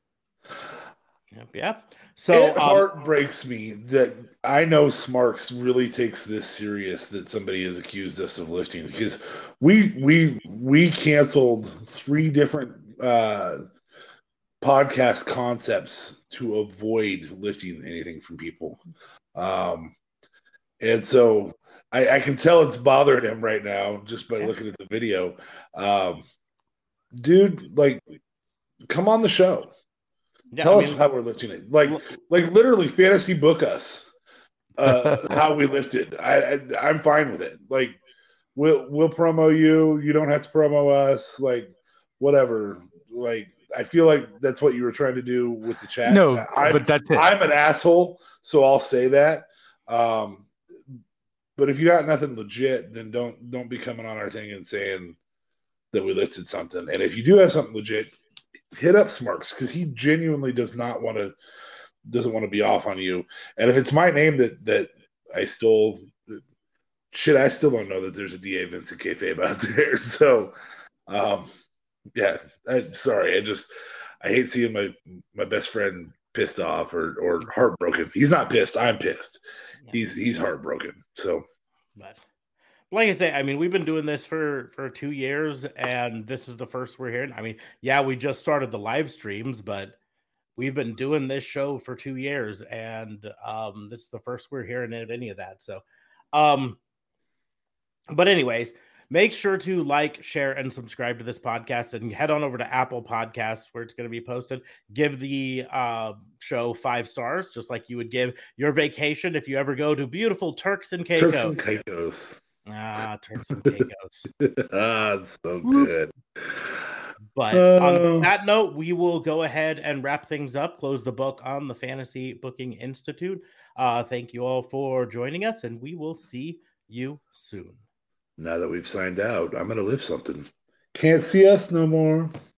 Yep. Yeah. So it um, heartbreaks me that I know Smarks really takes this serious that somebody has accused us of lifting because we we we canceled three different uh, podcast concepts to avoid lifting anything from people. Um, and so I, I, can tell it's bothering him right now just by yeah. looking at the video. Um, dude, like, come on the show. Yeah, Tell I us mean, how we're lifting it. Like, like literally, fantasy book us uh, how we lifted. I, I I'm fine with it. Like, we'll we'll promo you. You don't have to promo us. Like, whatever. Like, I feel like that's what you were trying to do with the chat. No, I, but that's it. I'm an asshole, so I'll say that. Um, but if you got nothing legit, then don't don't be coming on our thing and saying that we lifted something. And if you do have something legit, hit up Smarks because he genuinely does not want to doesn't want to be off on you. And if it's my name that that I stole, shit, I still don't know that there's a DA Vincent kayfabe out there. So, um, yeah, I'm sorry. I just I hate seeing my my best friend pissed off or or heartbroken. He's not pissed. I'm pissed. He's he's heartbroken. So, but like I say, I mean, we've been doing this for for two years, and this is the first we're hearing. I mean, yeah, we just started the live streams, but we've been doing this show for two years, and um, this is the first we're hearing of any of that. So, um, but anyways, make sure to like, share, and subscribe to this podcast, and head on over to Apple Podcasts where it's going to be posted. Give the uh, show five stars, just like you would give your vacation if you ever go to beautiful Turks and Caicos. Turks and Caicos. Ah, turn and Caicos. ah, so good. But on um, that note, we will go ahead and wrap things up, close the book on the Fantasy Booking Institute. Uh, thank you all for joining us, and we will see you soon. Now that we've signed out, I'm going to lift something. Can't see us no more.